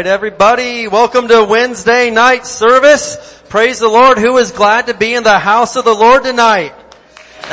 All right, everybody, welcome to Wednesday night service. Praise the Lord who is glad to be in the house of the Lord tonight.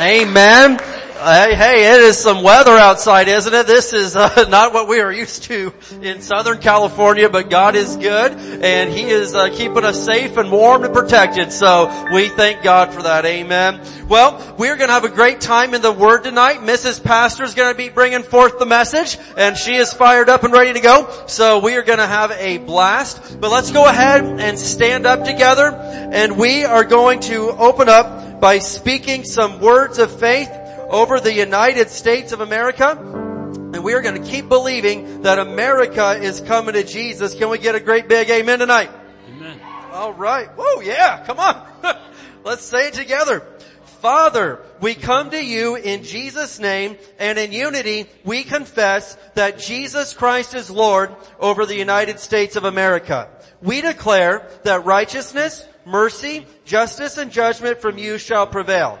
Amen. Hey, hey, it is some weather outside, isn't it? This is uh, not what we are used to in Southern California, but God is good and He is uh, keeping us safe and warm and protected. So we thank God for that. Amen. Well, we're going to have a great time in the Word tonight. Mrs. Pastor is going to be bringing forth the message and she is fired up and ready to go. So we are going to have a blast. But let's go ahead and stand up together and we are going to open up by speaking some words of faith over the United States of America. And we are going to keep believing that America is coming to Jesus. Can we get a great big amen tonight? Amen. All right. Whoa, yeah, come on. Let's say it together. Father, we come to you in Jesus' name and in unity we confess that Jesus Christ is Lord over the United States of America. We declare that righteousness, mercy, justice, and judgment from you shall prevail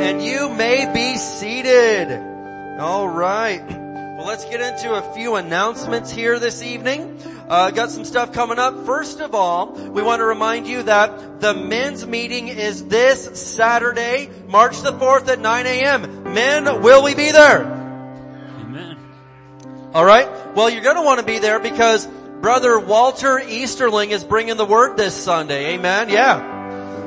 and you may be seated. All right. Well, let's get into a few announcements here this evening. Uh, got some stuff coming up. First of all, we want to remind you that the men's meeting is this Saturday, March the 4th at 9 a.m. Men, will we be there? Amen. Alright. Well, you're gonna want to be there because Brother Walter Easterling is bringing the word this Sunday. Amen? Yeah.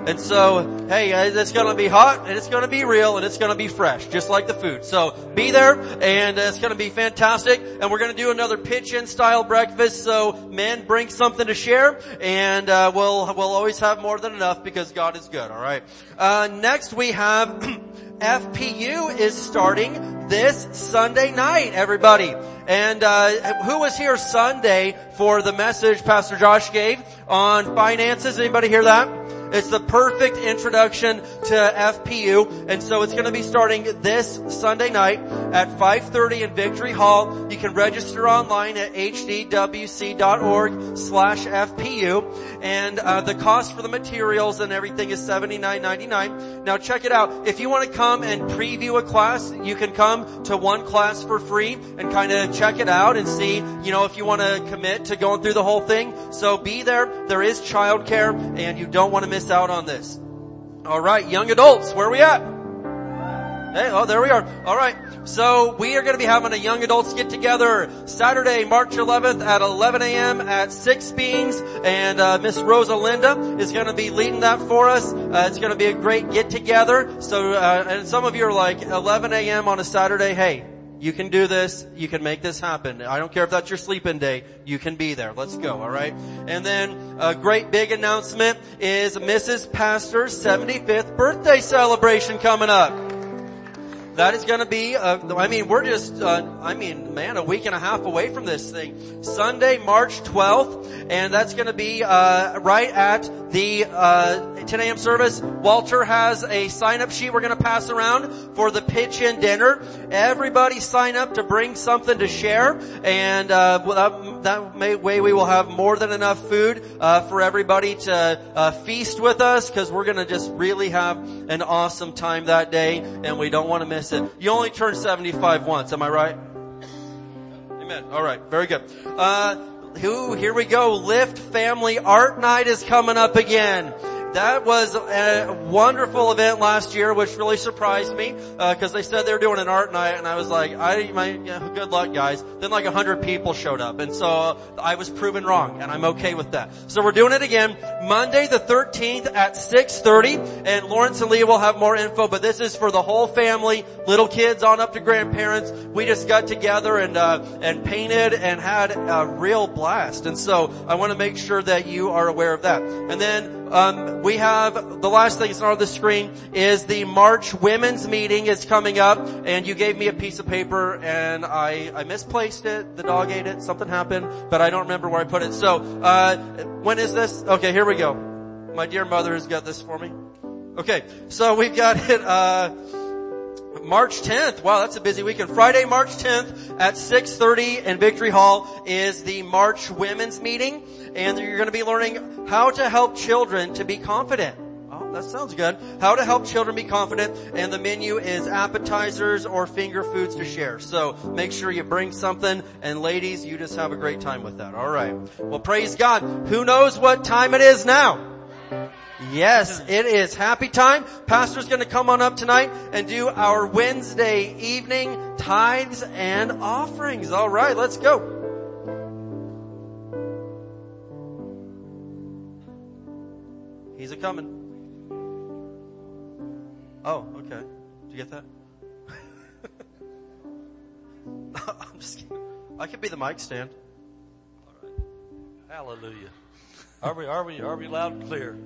And so, hey, uh, it's gonna be hot and it's gonna be real and it's gonna be fresh, just like the food. So be there and it's gonna be fantastic. And we're gonna do another pitch-in style breakfast. So men, bring something to share and uh, we'll we'll always have more than enough because God is good. All right. Uh, next we have FPU is starting this Sunday night. Everybody. And uh, who was here Sunday for the message Pastor Josh gave on finances? Anybody hear that? It's the perfect introduction to FPU. And so it's going to be starting this Sunday night at 5.30 in Victory Hall. You can register online at hdwc.org slash FPU. And uh, the cost for the materials and everything is $79.99. Now check it out. If you want to come and preview a class, you can come to one class for free and kind of check it out and see, you know, if you want to commit to going through the whole thing. So be there. There is childcare and you don't want to miss miss out on this. Alright, young adults, where are we at? Hey, oh, there we are. Alright, so we are going to be having a young adults get together Saturday, March 11th at 11 a.m. at Six Beans and uh, Miss Rosa Linda is going to be leading that for us. Uh, it's going to be a great get together. So, uh, and some of you are like 11 a.m. on a Saturday. Hey, you can do this. You can make this happen. I don't care if that's your sleeping day. You can be there. Let's go. All right. And then a great big announcement is Mrs. Pastor's 75th birthday celebration coming up. That is going to be, uh, I mean, we're just, uh, I mean, man, a week and a half away from this thing. Sunday, March 12th, and that's going to be uh, right at the uh, 10 a.m. service. Walter has a sign-up sheet we're going to pass around for the pitch-in dinner. Everybody sign up to bring something to share, and uh, that, that may, way we will have more than enough food uh, for everybody to feast with us, because we're going to just really have an awesome time that day, and we don't want to miss it. You only turn 75 once, am I right? Amen. Alright, very good. Who, here we go. Lift Family Art Night is coming up again. That was a wonderful event last year, which really surprised me because uh, they said they were doing an art night, and I was like, "I, my, yeah, good luck, guys." Then like a hundred people showed up, and so uh, I was proven wrong, and I'm okay with that. So we're doing it again Monday the 13th at 6:30, and Lawrence and Leah will have more info. But this is for the whole family, little kids on up to grandparents. We just got together and uh, and painted and had a real blast, and so I want to make sure that you are aware of that. And then um, we have the last thing that's on the screen is the March Women's Meeting is coming up, and you gave me a piece of paper, and I I misplaced it. The dog ate it. Something happened, but I don't remember where I put it. So uh, when is this? Okay, here we go. My dear mother has got this for me. Okay, so we've got it. Uh, March 10th. Wow, that's a busy weekend. Friday, March 10th at 6.30 in Victory Hall is the March Women's Meeting. And you're going to be learning how to help children to be confident. Oh, that sounds good. How to help children be confident. And the menu is appetizers or finger foods to share. So make sure you bring something. And ladies, you just have a great time with that. All right. Well, praise God. Who knows what time it is now? Yes, it is happy time. Pastor's gonna come on up tonight and do our Wednesday evening tithes and offerings. Alright, let's go. He's a coming. Oh, okay. Did you get that? I'm just kidding. I could be the mic stand. Alright. Hallelujah. Are we, are we, are we loud and clear?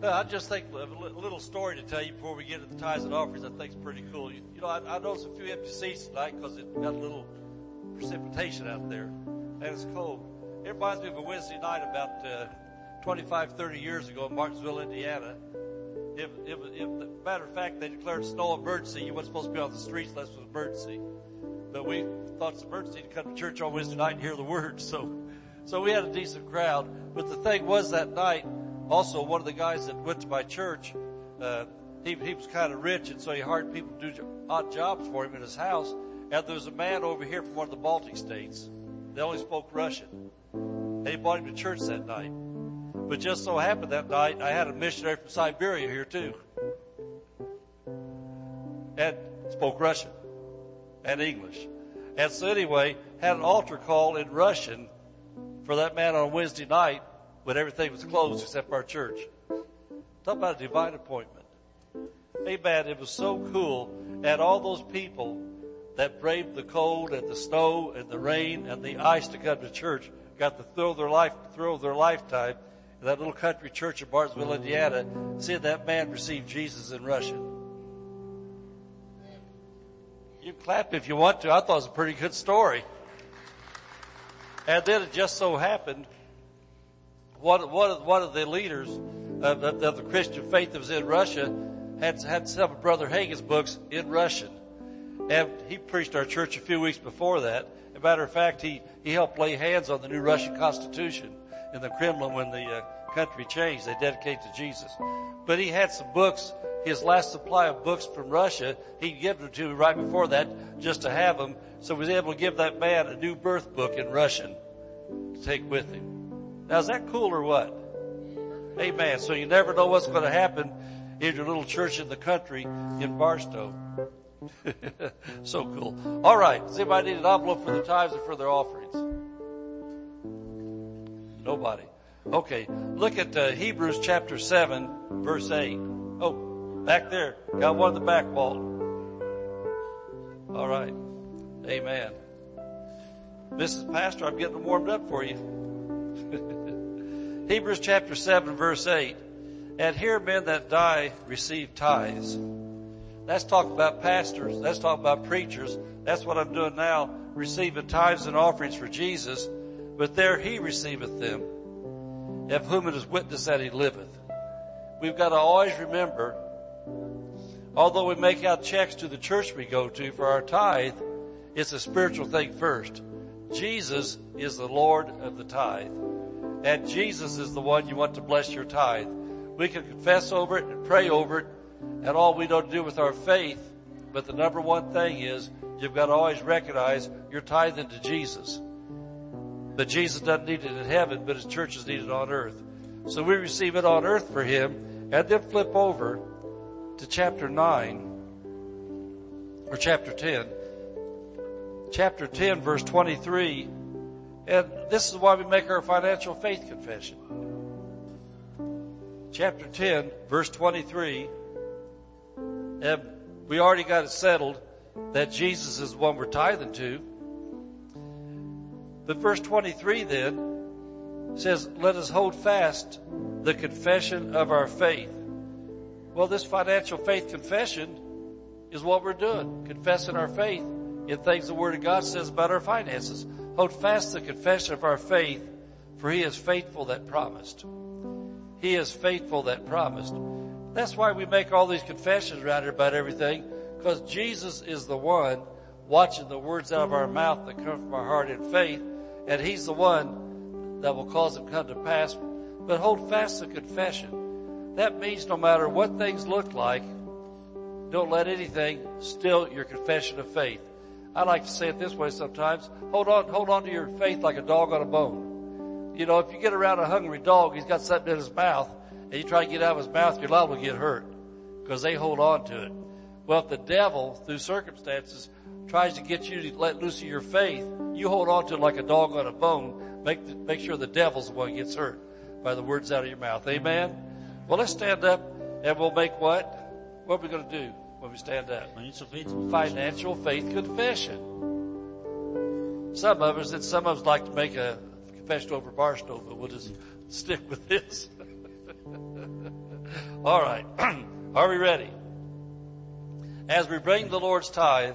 Uh, I just think a little story to tell you before we get to the tithes and offerings. I think is pretty cool. You, you know, I, I noticed a few empty seats tonight because it got a little precipitation out there, and it's cold. It reminds me of a Wednesday night about uh, 25, 30 years ago in Martinsville, Indiana. If, if, if, matter of fact, they declared snow emergency. You weren't supposed to be on the streets unless it was emergency. But we thought it's emergency to come to church on Wednesday night and hear the word. So, so we had a decent crowd. But the thing was that night, also, one of the guys that went to my church, uh, he, he was kind of rich, and so he hired people to do odd jobs for him in his house. And there was a man over here from one of the Baltic states. They only spoke Russian. And he brought him to church that night. But just so happened that night, I had a missionary from Siberia here too. And spoke Russian and English. And so anyway, had an altar call in Russian for that man on Wednesday night when everything was closed except our church. Talk about a divine appointment. Amen. It was so cool. And all those people that braved the cold and the snow and the rain and the ice to come to church got the thrill of their life, thrill of their lifetime that little country church in Barnesville, Indiana, said that man received Jesus in Russian. You clap if you want to. I thought it was a pretty good story. And then it just so happened one, one, of, one of the leaders of, of, of, the Christian faith that was in Russia had, had some of Brother Hagin's books in Russian. And he preached our church a few weeks before that. As a matter of fact, he, he helped lay hands on the new Russian constitution in the Kremlin when the uh, country changed. They dedicated to Jesus. But he had some books, his last supply of books from Russia, he gave them to me right before that just to have them. So he was able to give that man a new birth book in Russian to take with him. Now is that cool or what? Amen. So you never know what's going to happen in your little church in the country in Barstow. so cool. All right. Does anybody need an envelope for their tithes or for their offerings? Nobody. Okay. Look at uh, Hebrews chapter 7 verse 8. Oh, back there. Got one in the back wall. All right. Amen. Mrs. Pastor, I'm getting warmed up for you. Hebrews chapter 7 verse 8. And here men that die receive tithes. Let's talk about pastors. Let's talk about preachers. That's what I'm doing now, receiving tithes and offerings for Jesus. But there he receiveth them, of whom it is witness that he liveth. We've got to always remember, although we make out checks to the church we go to for our tithe, it's a spiritual thing first. Jesus is the Lord of the tithe. And Jesus is the one you want to bless your tithe. We can confess over it and pray over it and all we know to do with our faith. But the number one thing is you've got to always recognize you're tithing to Jesus. But Jesus doesn't need it in heaven, but his church is needed on earth. So we receive it on earth for him and then flip over to chapter 9 or chapter 10. Chapter 10 verse 23 and this is why we make our financial faith confession. Chapter 10, verse 23. And we already got it settled that Jesus is the one we're tithing to. But verse 23 then says, let us hold fast the confession of our faith. Well, this financial faith confession is what we're doing. Confessing our faith in things the Word of God says about our finances. Hold fast the confession of our faith, for He is faithful that promised. He is faithful that promised. That's why we make all these confessions around here about everything, because Jesus is the one watching the words out of our mouth that come from our heart in faith, and He's the one that will cause them to come to pass. But hold fast the confession. That means no matter what things look like, don't let anything still your confession of faith. I like to say it this way sometimes. Hold on, hold on to your faith like a dog on a bone. You know, if you get around a hungry dog, he's got something in his mouth, and you try to get out of his mouth, you're liable to get hurt because they hold on to it. Well, if the devil, through circumstances, tries to get you to let loose of your faith, you hold on to it like a dog on a bone. Make the, make sure the devil's the one who gets hurt by the words out of your mouth. Amen. Well, let's stand up and we'll make what? What are we going to do when we stand up? Financial faith. Financial faith confession. Some of us, and some of us like to make a confession over Barstow, but we'll just stick with this. All right. Are we ready? As we bring the Lord's tithe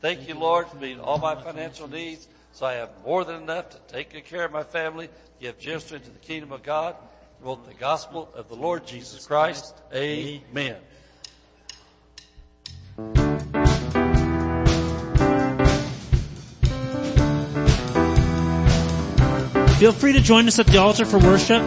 Thank you, Lord, for meeting all my financial needs so I have more than enough to take good care of my family, give generously into the kingdom of God, promote the gospel of the Lord Jesus Christ. Amen. Feel free to join us at the altar for worship.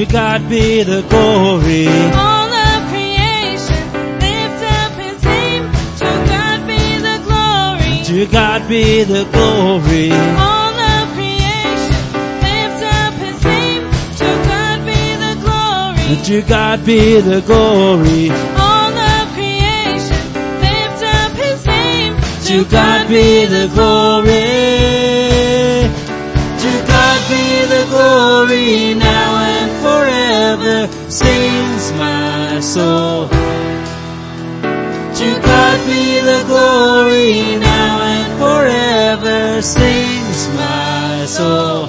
To God be the glory. All of creation lifts up His name. To God be the glory. To God be the glory. All of creation lifts up His name. To God be the glory. To God be the glory. All of creation lifts up His name. To God be the glory. To God be the glory now sings my soul. To God be the glory now and forever sings my soul.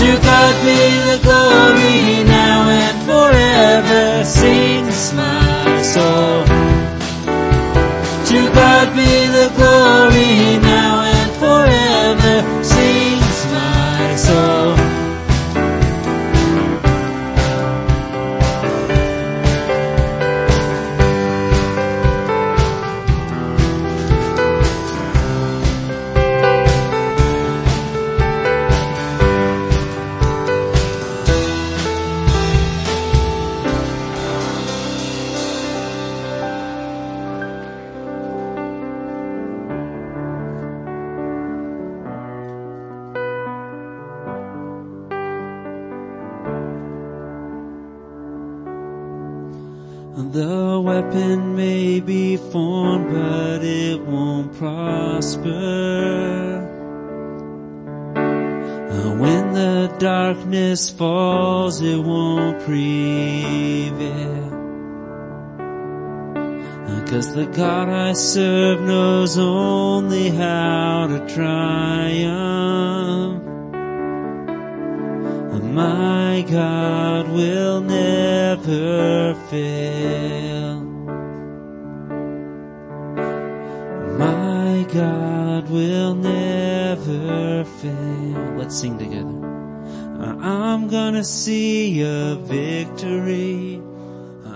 To God be the glory now and forever sings my soul. To God be the glory the God I serve knows only how to triumph. My God will never fail. My God will never fail. Let's sing together. Uh, I'm gonna see a victory.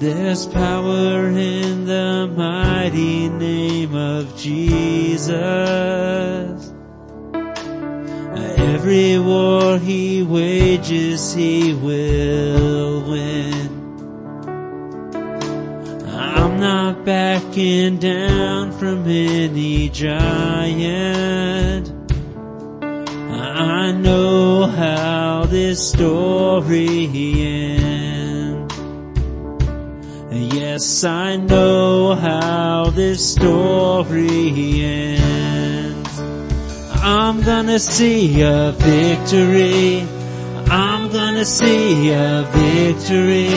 There's power in the mighty name of Jesus. Every war he wages, he will win. I'm not backing down from any giant. I know how this story Yes, I know how this story ends. I'm gonna see a victory. I'm gonna see a victory.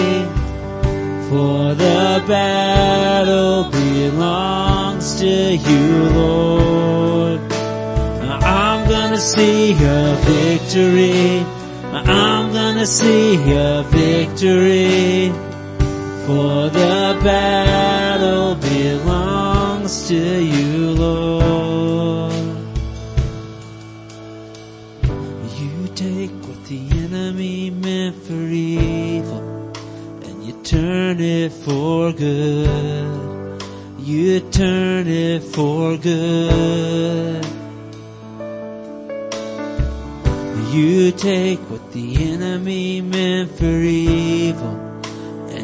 For the battle belongs to you, Lord. I'm gonna see a victory. I'm gonna see a victory. For the battle belongs to you, Lord. You take what the enemy meant for evil and you turn it for good. You turn it for good. You take what the enemy meant for evil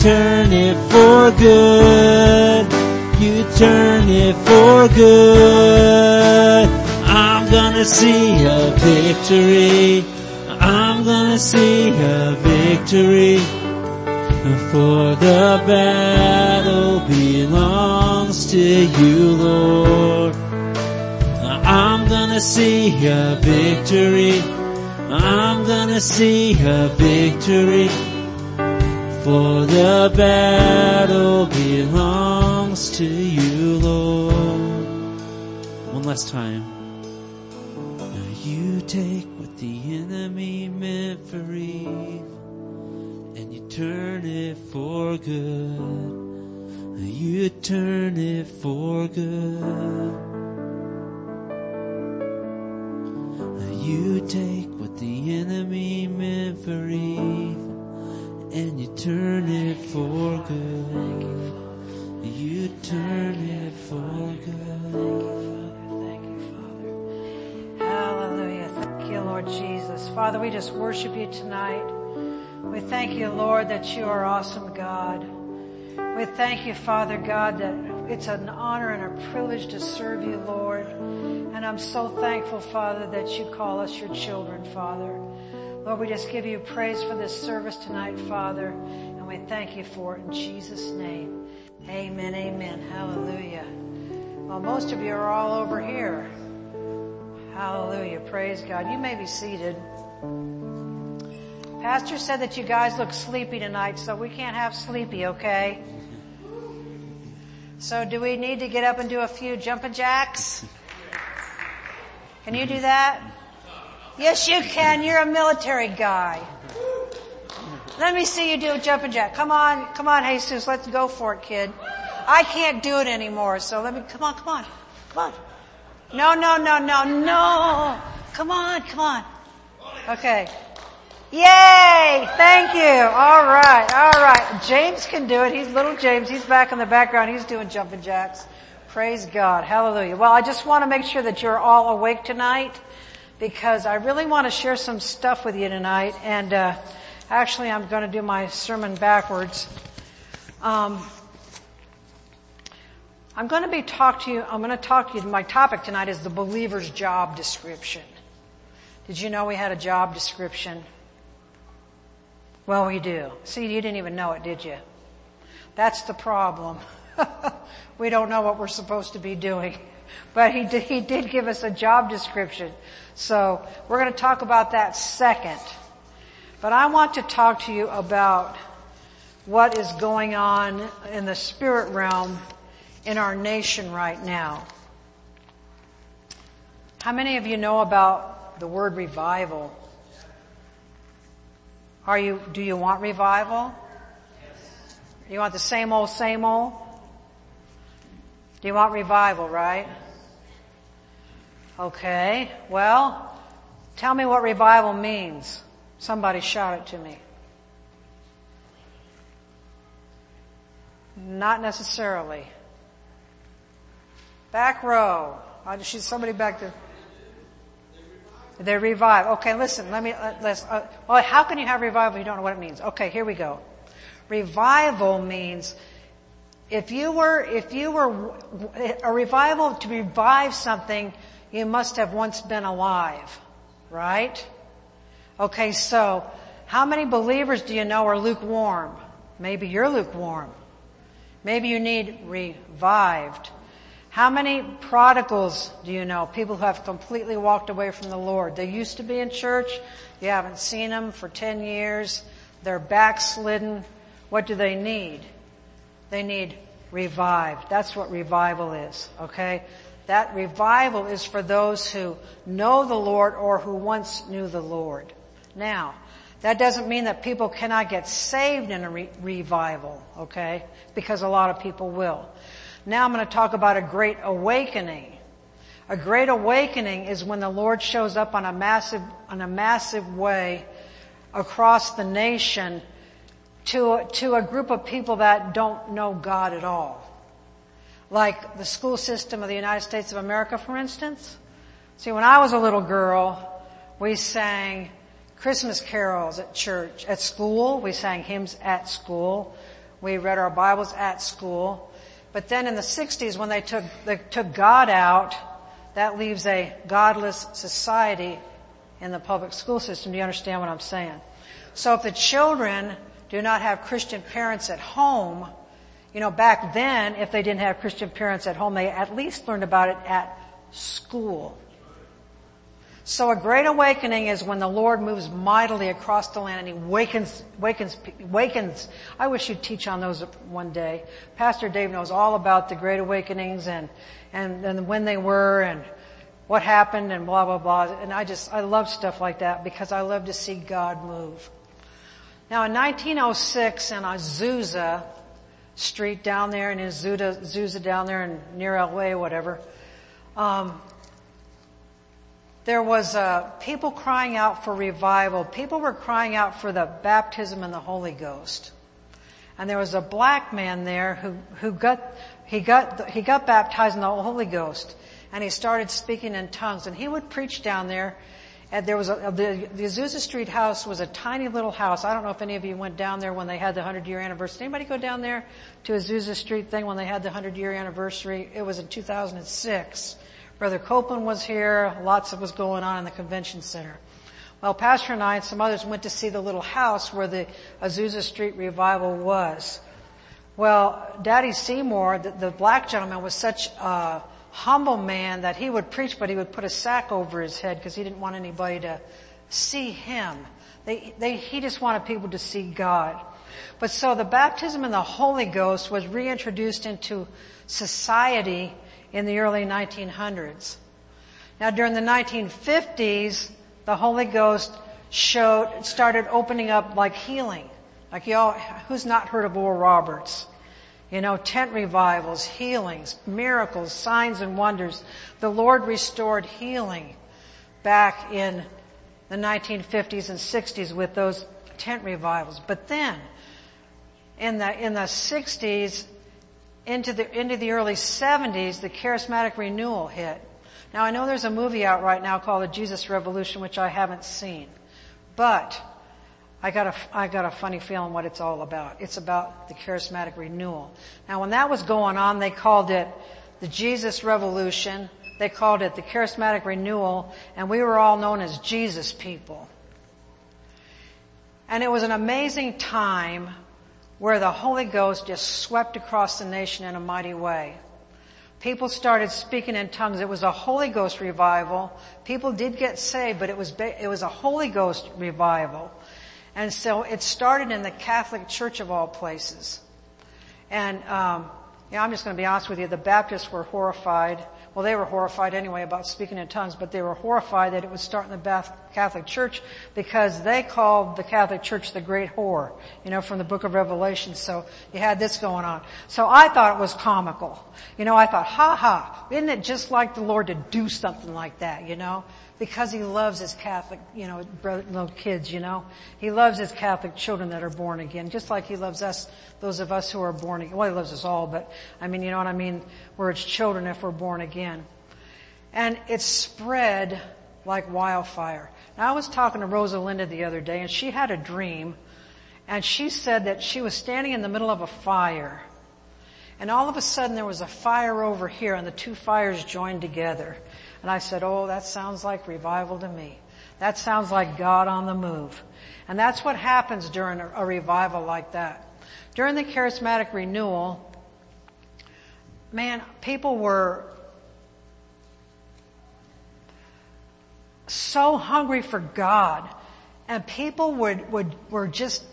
turn it for good. You turn it for good. I'm gonna see a victory. I'm gonna see a victory. For the battle belongs to you, Lord. I'm gonna see a victory. I'm gonna see a victory. For the battle belongs to you, Lord. One last time. Now you take what the enemy meant for evil and you turn it for good. You turn it for good. You take what the enemy meant for evil and you turn it for good. You turn it for good. Thank you, Father. Hallelujah. Thank you, Lord Jesus. Father, we just worship you tonight. We thank you, Lord, that you are awesome God. We thank you, Father God, that it's an honor and a privilege to serve you, Lord. And I'm so thankful, Father, that you call us your children, Father. Lord, we just give you praise for this service tonight, Father, and we thank you for it in Jesus' name. Amen, amen. Hallelujah. Well, most of you are all over here. Hallelujah. Praise God. You may be seated. Pastor said that you guys look sleepy tonight, so we can't have sleepy, okay? So do we need to get up and do a few jumping jacks? Can you do that? Yes, you can. You're a military guy. Let me see you do a jumping jack. Come on, come on, Jesus. Let's go for it, kid. I can't do it anymore, so let me, come on, come on, come on. No, no, no, no, no. Come on, come on. Okay. Yay! Thank you. All right, all right. James can do it. He's little James. He's back in the background. He's doing jumping jacks. Praise God. Hallelujah. Well, I just want to make sure that you're all awake tonight because I really want to share some stuff with you tonight. And uh, actually, I'm going to do my sermon backwards. Um, I'm going to be talk to you. I'm going to talk to you. My topic tonight is the believer's job description. Did you know we had a job description? Well, we do. See, you didn't even know it, did you? That's the problem. we don't know what we're supposed to be doing. But he did, he did give us a job description. So we're going to talk about that second. But I want to talk to you about what is going on in the spirit realm in our nation right now. How many of you know about the word revival? Are you, do you want revival? You want the same old, same old? Do you want revival, right? Okay, well, tell me what revival means. Somebody shout it to me. Not necessarily. Back row. I see somebody back there. They revive. Okay, listen, let me, uh, let's, uh, well, how can you have revival if you don't know what it means? Okay, here we go. Revival means if you were, if you were, a revival to revive something, you must have once been alive. Right? Okay, so, how many believers do you know are lukewarm? Maybe you're lukewarm. Maybe you need revived. How many prodigals do you know? People who have completely walked away from the Lord. They used to be in church. You haven't seen them for 10 years. They're backslidden. What do they need? They need revived. That's what revival is, okay? That revival is for those who know the Lord or who once knew the Lord. Now, that doesn't mean that people cannot get saved in a re- revival, okay? Because a lot of people will. Now I'm going to talk about a great awakening. A great awakening is when the Lord shows up on a massive, on a massive way across the nation to, to a group of people that don't know God at all. Like the school system of the United States of America, for instance. See, when I was a little girl, we sang Christmas carols at church, at school. We sang hymns at school. We read our Bibles at school. But then in the 60s when they took, they took God out, that leaves a godless society in the public school system. Do you understand what I'm saying? So if the children do not have Christian parents at home, you know, back then, if they didn't have Christian parents at home, they at least learned about it at school. So a great awakening is when the Lord moves mightily across the land and He wakens, wakens, wakens. I wish you'd teach on those one day. Pastor Dave knows all about the great awakenings and, and, and when they were and what happened and blah, blah, blah. And I just, I love stuff like that because I love to see God move. Now in 1906 in Azusa Street down there in Azusa, Azusa down there and near LA, whatever, um, there was uh, people crying out for revival. People were crying out for the baptism in the Holy Ghost. And there was a black man there who, who got, he got, he got baptized in the Holy Ghost. And he started speaking in tongues. And he would preach down there. And there was a, the, the Azusa Street house was a tiny little house. I don't know if any of you went down there when they had the 100 year anniversary. Anybody go down there to Azusa Street thing when they had the 100 year anniversary? It was in 2006. Brother Copeland was here. Lots of was going on in the convention center. Well, Pastor and I and some others went to see the little house where the Azusa Street revival was. Well, Daddy Seymour, the, the black gentleman, was such a humble man that he would preach, but he would put a sack over his head because he didn't want anybody to see him. They, they, he just wanted people to see God. But so the baptism in the Holy Ghost was reintroduced into society in the early 1900s. Now during the 1950s, the Holy Ghost showed, started opening up like healing. Like y'all, who's not heard of Oral Roberts? You know, tent revivals, healings, miracles, signs and wonders. The Lord restored healing back in the 1950s and 60s with those tent revivals. But then, in the, in the 60s, into the, into the early 70s, the charismatic renewal hit. Now I know there's a movie out right now called The Jesus Revolution, which I haven't seen. But, I got a, I got a funny feeling what it's all about. It's about the charismatic renewal. Now when that was going on, they called it the Jesus Revolution. They called it the charismatic renewal, and we were all known as Jesus people. And it was an amazing time where the Holy Ghost just swept across the nation in a mighty way. People started speaking in tongues. It was a Holy Ghost revival. People did get saved, but it was, it was a Holy Ghost revival. And so it started in the Catholic Church of all places. And, um, I'm just going to be honest with you. The Baptists were horrified. Well, they were horrified anyway about speaking in tongues, but they were horrified that it would start in the Catholic Church because they called the Catholic Church the Great Whore, you know, from the book of Revelation. So you had this going on. So I thought it was comical. You know, I thought, ha ha, isn't it just like the Lord to do something like that, you know? Because he loves his Catholic, you know, little kids, you know. He loves his Catholic children that are born again, just like he loves us, those of us who are born again. Well, he loves us all, but I mean, you know what I mean? We're his children if we're born again. And it spread like wildfire. Now I was talking to Rosalinda the other day and she had a dream and she said that she was standing in the middle of a fire and all of a sudden there was a fire over here and the two fires joined together. And I said, oh, that sounds like revival to me. That sounds like God on the move. And that's what happens during a, revival like that. During the charismatic renewal, man, people were so hungry for God and people would, would, were just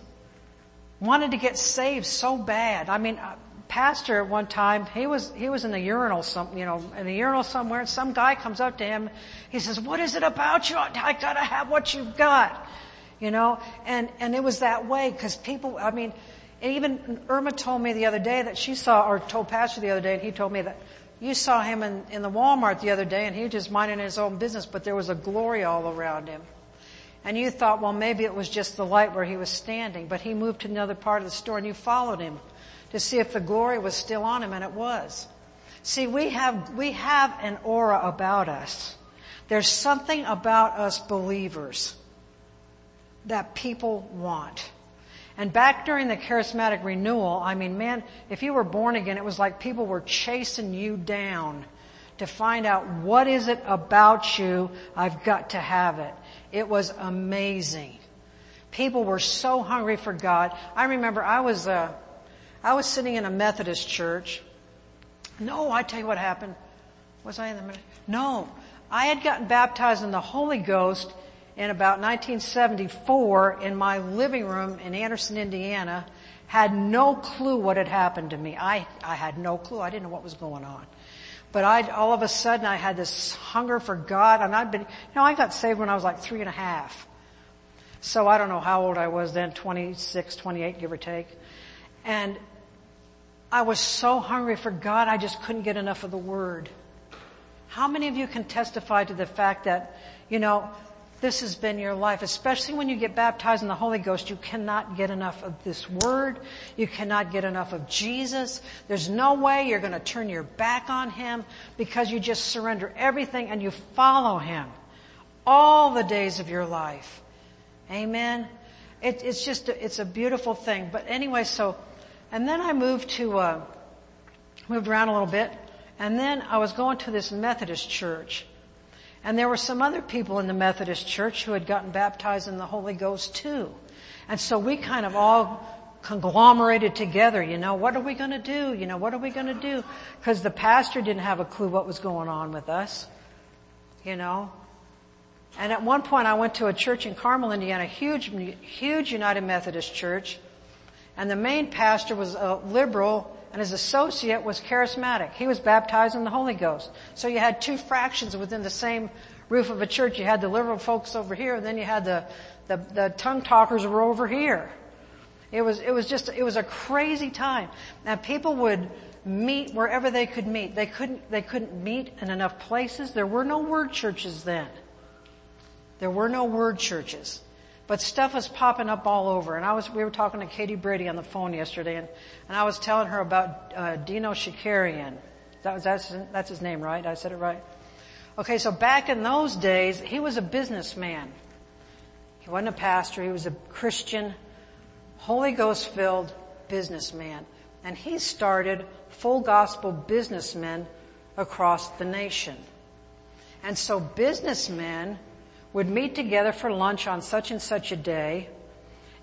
wanted to get saved so bad. I mean, pastor at one time, he was, he was in the urinal some, you know, in the urinal somewhere and some guy comes up to him. He says, what is it about you? I gotta have what you've got. You know, and, and it was that way because people, I mean, even Irma told me the other day that she saw, or told pastor the other day and he told me that you saw him in, in the Walmart the other day and he was just minding his own business, but there was a glory all around him. And you thought, well, maybe it was just the light where he was standing, but he moved to another part of the store and you followed him to see if the glory was still on him and it was. See, we have, we have an aura about us. There's something about us believers that people want. And back during the charismatic renewal, I mean, man, if you were born again, it was like people were chasing you down to find out what is it about you, I've got to have it. It was amazing. People were so hungry for God. I remember I was, uh, I was sitting in a Methodist church. No, I tell you what happened. Was I in the No. I had gotten baptized in the Holy Ghost in about 1974 in my living room in Anderson, Indiana. Had no clue what had happened to me. I, I had no clue. I didn't know what was going on. But I, all of a sudden I had this hunger for God and I'd been, you know, I got saved when I was like three and a half. So I don't know how old I was then, 26, 28, give or take. And I was so hungry for God, I just couldn't get enough of the Word. How many of you can testify to the fact that, you know, this has been your life, especially when you get baptized in the Holy Ghost, you cannot get enough of this word. You cannot get enough of Jesus. There's no way you're going to turn your back on Him because you just surrender everything and you follow Him all the days of your life. Amen. It, it's just, a, it's a beautiful thing. But anyway, so, and then I moved to, uh, moved around a little bit, and then I was going to this Methodist church. And there were some other people in the Methodist church who had gotten baptized in the Holy Ghost too. And so we kind of all conglomerated together, you know, what are we going to do? You know, what are we going to do? Because the pastor didn't have a clue what was going on with us, you know. And at one point I went to a church in Carmel, Indiana, huge, huge United Methodist church. And the main pastor was a liberal and his associate was charismatic. He was baptized in the Holy Ghost. So you had two fractions within the same roof of a church. You had the liberal folks over here, and then you had the, the, the tongue talkers were over here. It was, it was just, it was a crazy time. And people would meet wherever they could meet. They couldn't, they couldn't meet in enough places. There were no word churches then. There were no word churches. But stuff was popping up all over. And I was, we were talking to Katie Brady on the phone yesterday and, and I was telling her about, uh, Dino Shakarian. That was, that's, that's his name, right? I said it right. Okay, so back in those days, he was a businessman. He wasn't a pastor, he was a Christian, Holy Ghost filled businessman. And he started full gospel businessmen across the nation. And so businessmen would meet together for lunch on such and such a day,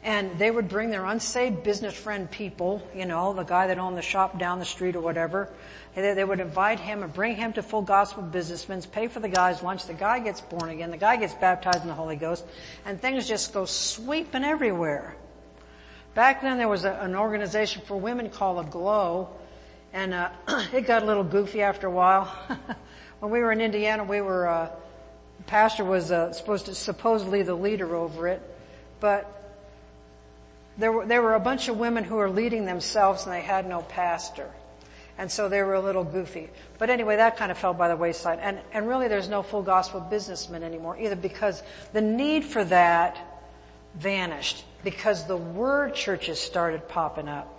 and they would bring their unsaved business friend people, you know, the guy that owned the shop down the street or whatever. They, would invite him and bring him to full gospel businessmen, pay for the guy's lunch. The guy gets born again. The guy gets baptized in the Holy Ghost, and things just go sweeping everywhere. Back then, there was a, an organization for women called Aglow, and uh, it got a little goofy after a while. when we were in Indiana, we were. Uh, pastor was uh, supposed to supposedly the leader over it, but there were there were a bunch of women who were leading themselves and they had no pastor. And so they were a little goofy. But anyway, that kind of fell by the wayside. And, and really there's no full gospel businessmen anymore either because the need for that vanished because the word churches started popping up.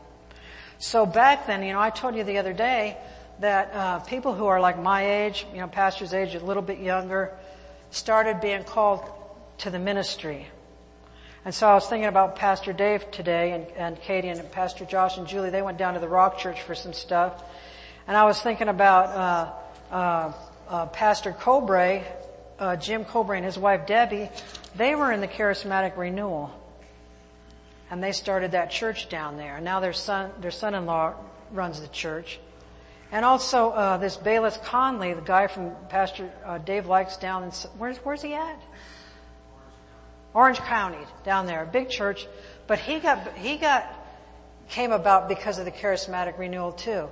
So back then, you know, I told you the other day that uh, people who are like my age, you know, pastor's age, a little bit younger, started being called to the ministry. And so I was thinking about Pastor Dave today and, and Katie and Pastor Josh and Julie. They went down to the Rock Church for some stuff. And I was thinking about, uh, uh, uh, Pastor Cobrae, uh, Jim Cobrae and his wife Debbie. They were in the charismatic renewal. And they started that church down there. And now their son, their son-in-law runs the church. And also uh, this Bayless Conley, the guy from Pastor uh, Dave likes down in where's where's he at? Orange County down there, a big church, but he got he got came about because of the charismatic renewal too.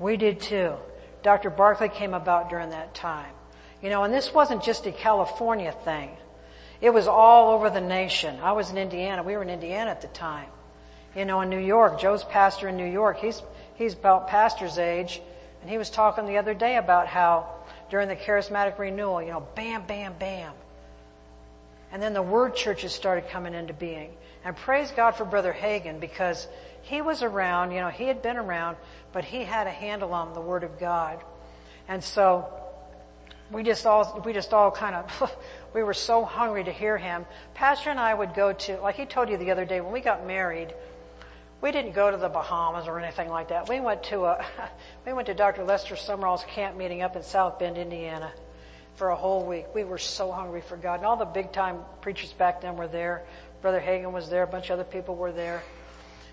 We did too. Dr. Barclay came about during that time. You know, and this wasn't just a California thing. It was all over the nation. I was in Indiana. We were in Indiana at the time. You know, in New York, Joe's pastor in New York. He's he's about pastor's age, and he was talking the other day about how during the charismatic renewal, you know, bam, bam, bam. And then the word churches started coming into being. And praise God for Brother Hagin because he was around, you know, he had been around, but he had a handle on the Word of God. And so, we just all, we just all kind of, we were so hungry to hear him. Pastor and I would go to, like he told you the other day, when we got married, we didn't go to the Bahamas or anything like that. We went to a, we went to Dr. Lester Sumrall's camp meeting up in South Bend, Indiana for a whole week. We were so hungry for God. And all the big time preachers back then were there. Brother Hagin was there. A bunch of other people were there.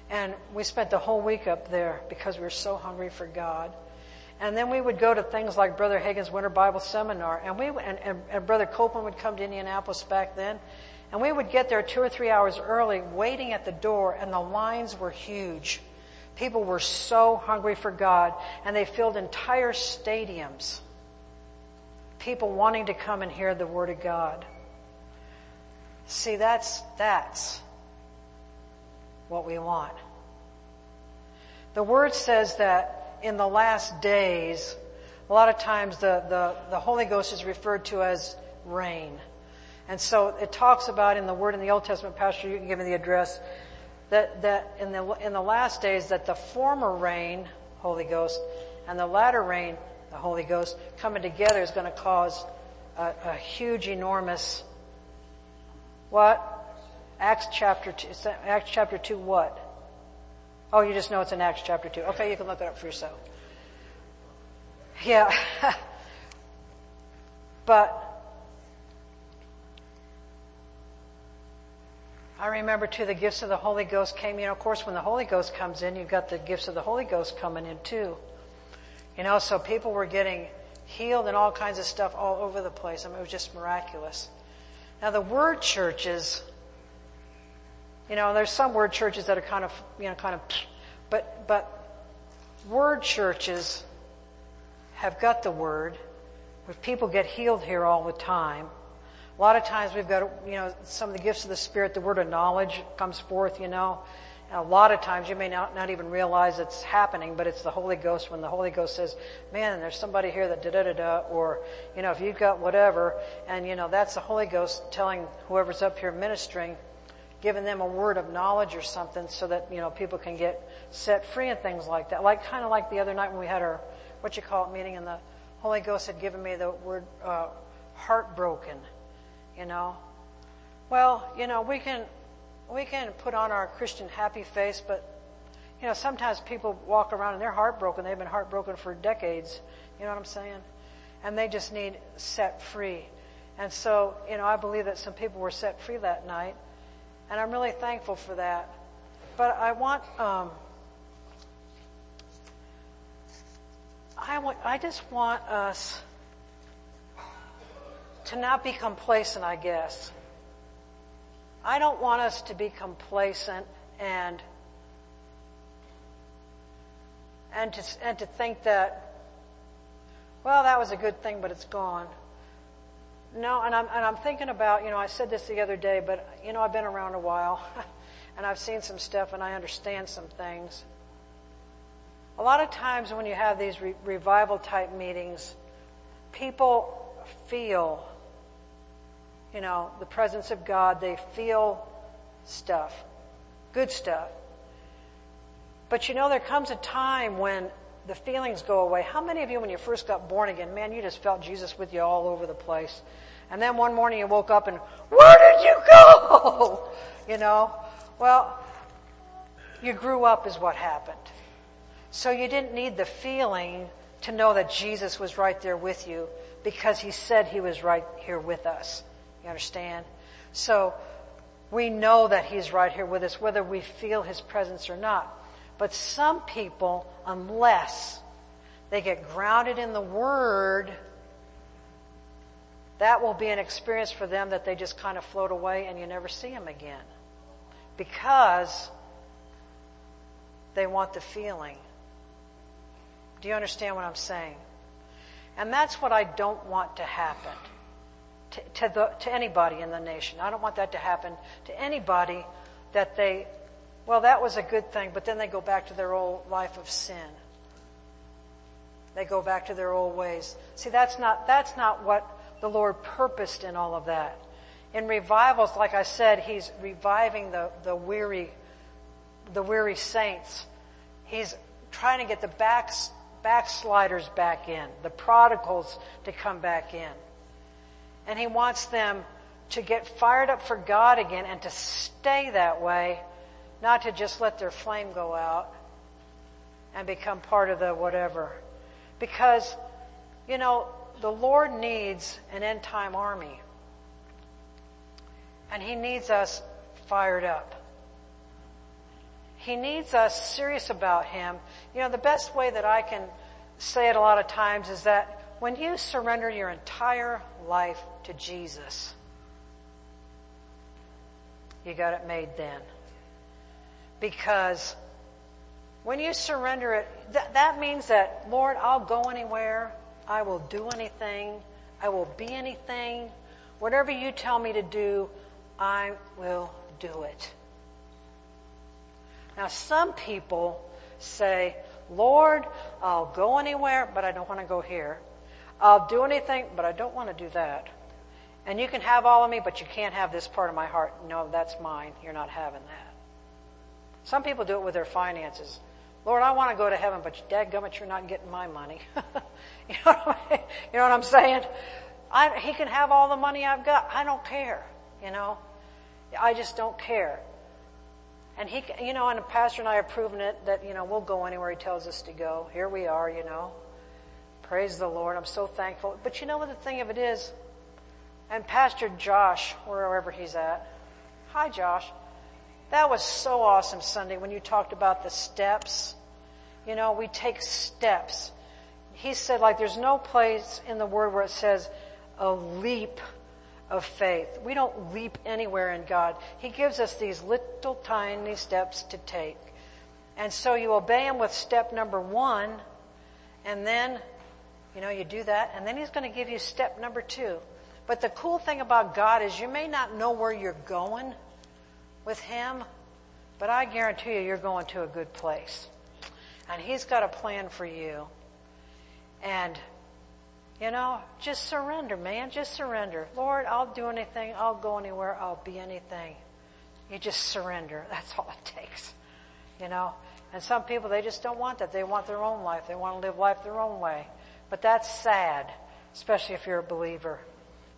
And we spent the whole week up there because we were so hungry for God. And then we would go to things like Brother Hagin's Winter Bible Seminar. And we, and, and, and Brother Copeland would come to Indianapolis back then. And we would get there two or three hours early, waiting at the door, and the lines were huge. People were so hungry for God, and they filled entire stadiums. People wanting to come and hear the Word of God. See, that's, that's what we want. The Word says that in the last days, a lot of times the, the, the Holy Ghost is referred to as rain. And so it talks about in the Word in the Old Testament, Pastor, you can give me the address, that, that in the, in the last days that the former rain, Holy Ghost, and the latter rain, the Holy Ghost, coming together is going to cause a, a huge, enormous, what? Acts chapter 2, Acts chapter 2 what? Oh, you just know it's in Acts chapter 2. Okay, you can look it up for yourself. Yeah. but I remember too the gifts of the Holy Ghost came, you know, of course when the Holy Ghost comes in, you've got the gifts of the Holy Ghost coming in too. You know, so people were getting healed and all kinds of stuff all over the place. I mean, it was just miraculous. Now the word churches, you know, there's some word churches that are kind of, you know, kind of, but, but word churches have got the word, where people get healed here all the time. A lot of times we've got, you know, some of the gifts of the Spirit, the word of knowledge comes forth, you know. And a lot of times you may not, not even realize it's happening, but it's the Holy Ghost when the Holy Ghost says, man, there's somebody here that da da da da, or, you know, if you've got whatever, and you know, that's the Holy Ghost telling whoever's up here ministering, giving them a word of knowledge or something so that, you know, people can get set free and things like that. Like, kind of like the other night when we had our, what you call it, meeting and the Holy Ghost had given me the word, uh, heartbroken you know. Well, you know, we can, we can put on our Christian happy face, but, you know, sometimes people walk around and they're heartbroken. They've been heartbroken for decades. You know what I'm saying? And they just need set free. And so, you know, I believe that some people were set free that night. And I'm really thankful for that. But I want, um, I want, I just want us to not be complacent, I guess. I don't want us to be complacent and and to and to think that well that was a good thing but it's gone. No, and I'm and I'm thinking about, you know, I said this the other day, but you know, I've been around a while and I've seen some stuff and I understand some things. A lot of times when you have these re- revival type meetings, people feel you know, the presence of God. They feel stuff, good stuff. But you know, there comes a time when the feelings go away. How many of you, when you first got born again, man, you just felt Jesus with you all over the place. And then one morning you woke up and, where did you go? you know? Well, you grew up is what happened. So you didn't need the feeling to know that Jesus was right there with you because he said he was right here with us. You understand? So we know that He's right here with us, whether we feel His presence or not. But some people, unless they get grounded in the Word, that will be an experience for them that they just kind of float away and you never see them again. Because they want the feeling. Do you understand what I'm saying? And that's what I don't want to happen to, the, to anybody in the nation. I don't want that to happen to anybody that they, well, that was a good thing, but then they go back to their old life of sin. They go back to their old ways. See, that's not, that's not what the Lord purposed in all of that. In revivals, like I said, He's reviving the, the weary, the weary saints. He's trying to get the backs, backsliders back in, the prodigals to come back in. And He wants them to get fired up for God again and to stay that way, not to just let their flame go out and become part of the whatever. Because, you know, the Lord needs an end time army. And He needs us fired up. He needs us serious about Him. You know, the best way that I can say it a lot of times is that when you surrender your entire life to Jesus, you got it made then. Because when you surrender it, that, that means that, Lord, I'll go anywhere. I will do anything. I will be anything. Whatever you tell me to do, I will do it. Now some people say, Lord, I'll go anywhere, but I don't want to go here. I'll do anything, but I don't want to do that. And you can have all of me, but you can't have this part of my heart. No, that's mine. You're not having that. Some people do it with their finances. Lord, I want to go to heaven, but dadgummit, you're not getting my money. you, know what I'm saying? I, he can have all the money I've got. I don't care. You know, I just don't care. And he, you know, and the pastor and I have proven it that you know we'll go anywhere he tells us to go. Here we are. You know, praise the Lord. I'm so thankful. But you know what the thing of it is, and Pastor Josh, wherever he's at, hi Josh. That was so awesome Sunday when you talked about the steps. You know, we take steps. He said like there's no place in the word where it says a leap of faith. We don't leap anywhere in God. He gives us these little tiny steps to take. And so you obey Him with step number one, and then, you know, you do that, and then He's going to give you step number two. But the cool thing about God is you may not know where you're going with Him, but I guarantee you you're going to a good place. And He's got a plan for you. And you know, just surrender, man. Just surrender. Lord, I'll do anything. I'll go anywhere. I'll be anything. You just surrender. That's all it takes. You know? And some people, they just don't want that. They want their own life. They want to live life their own way. But that's sad, especially if you're a believer,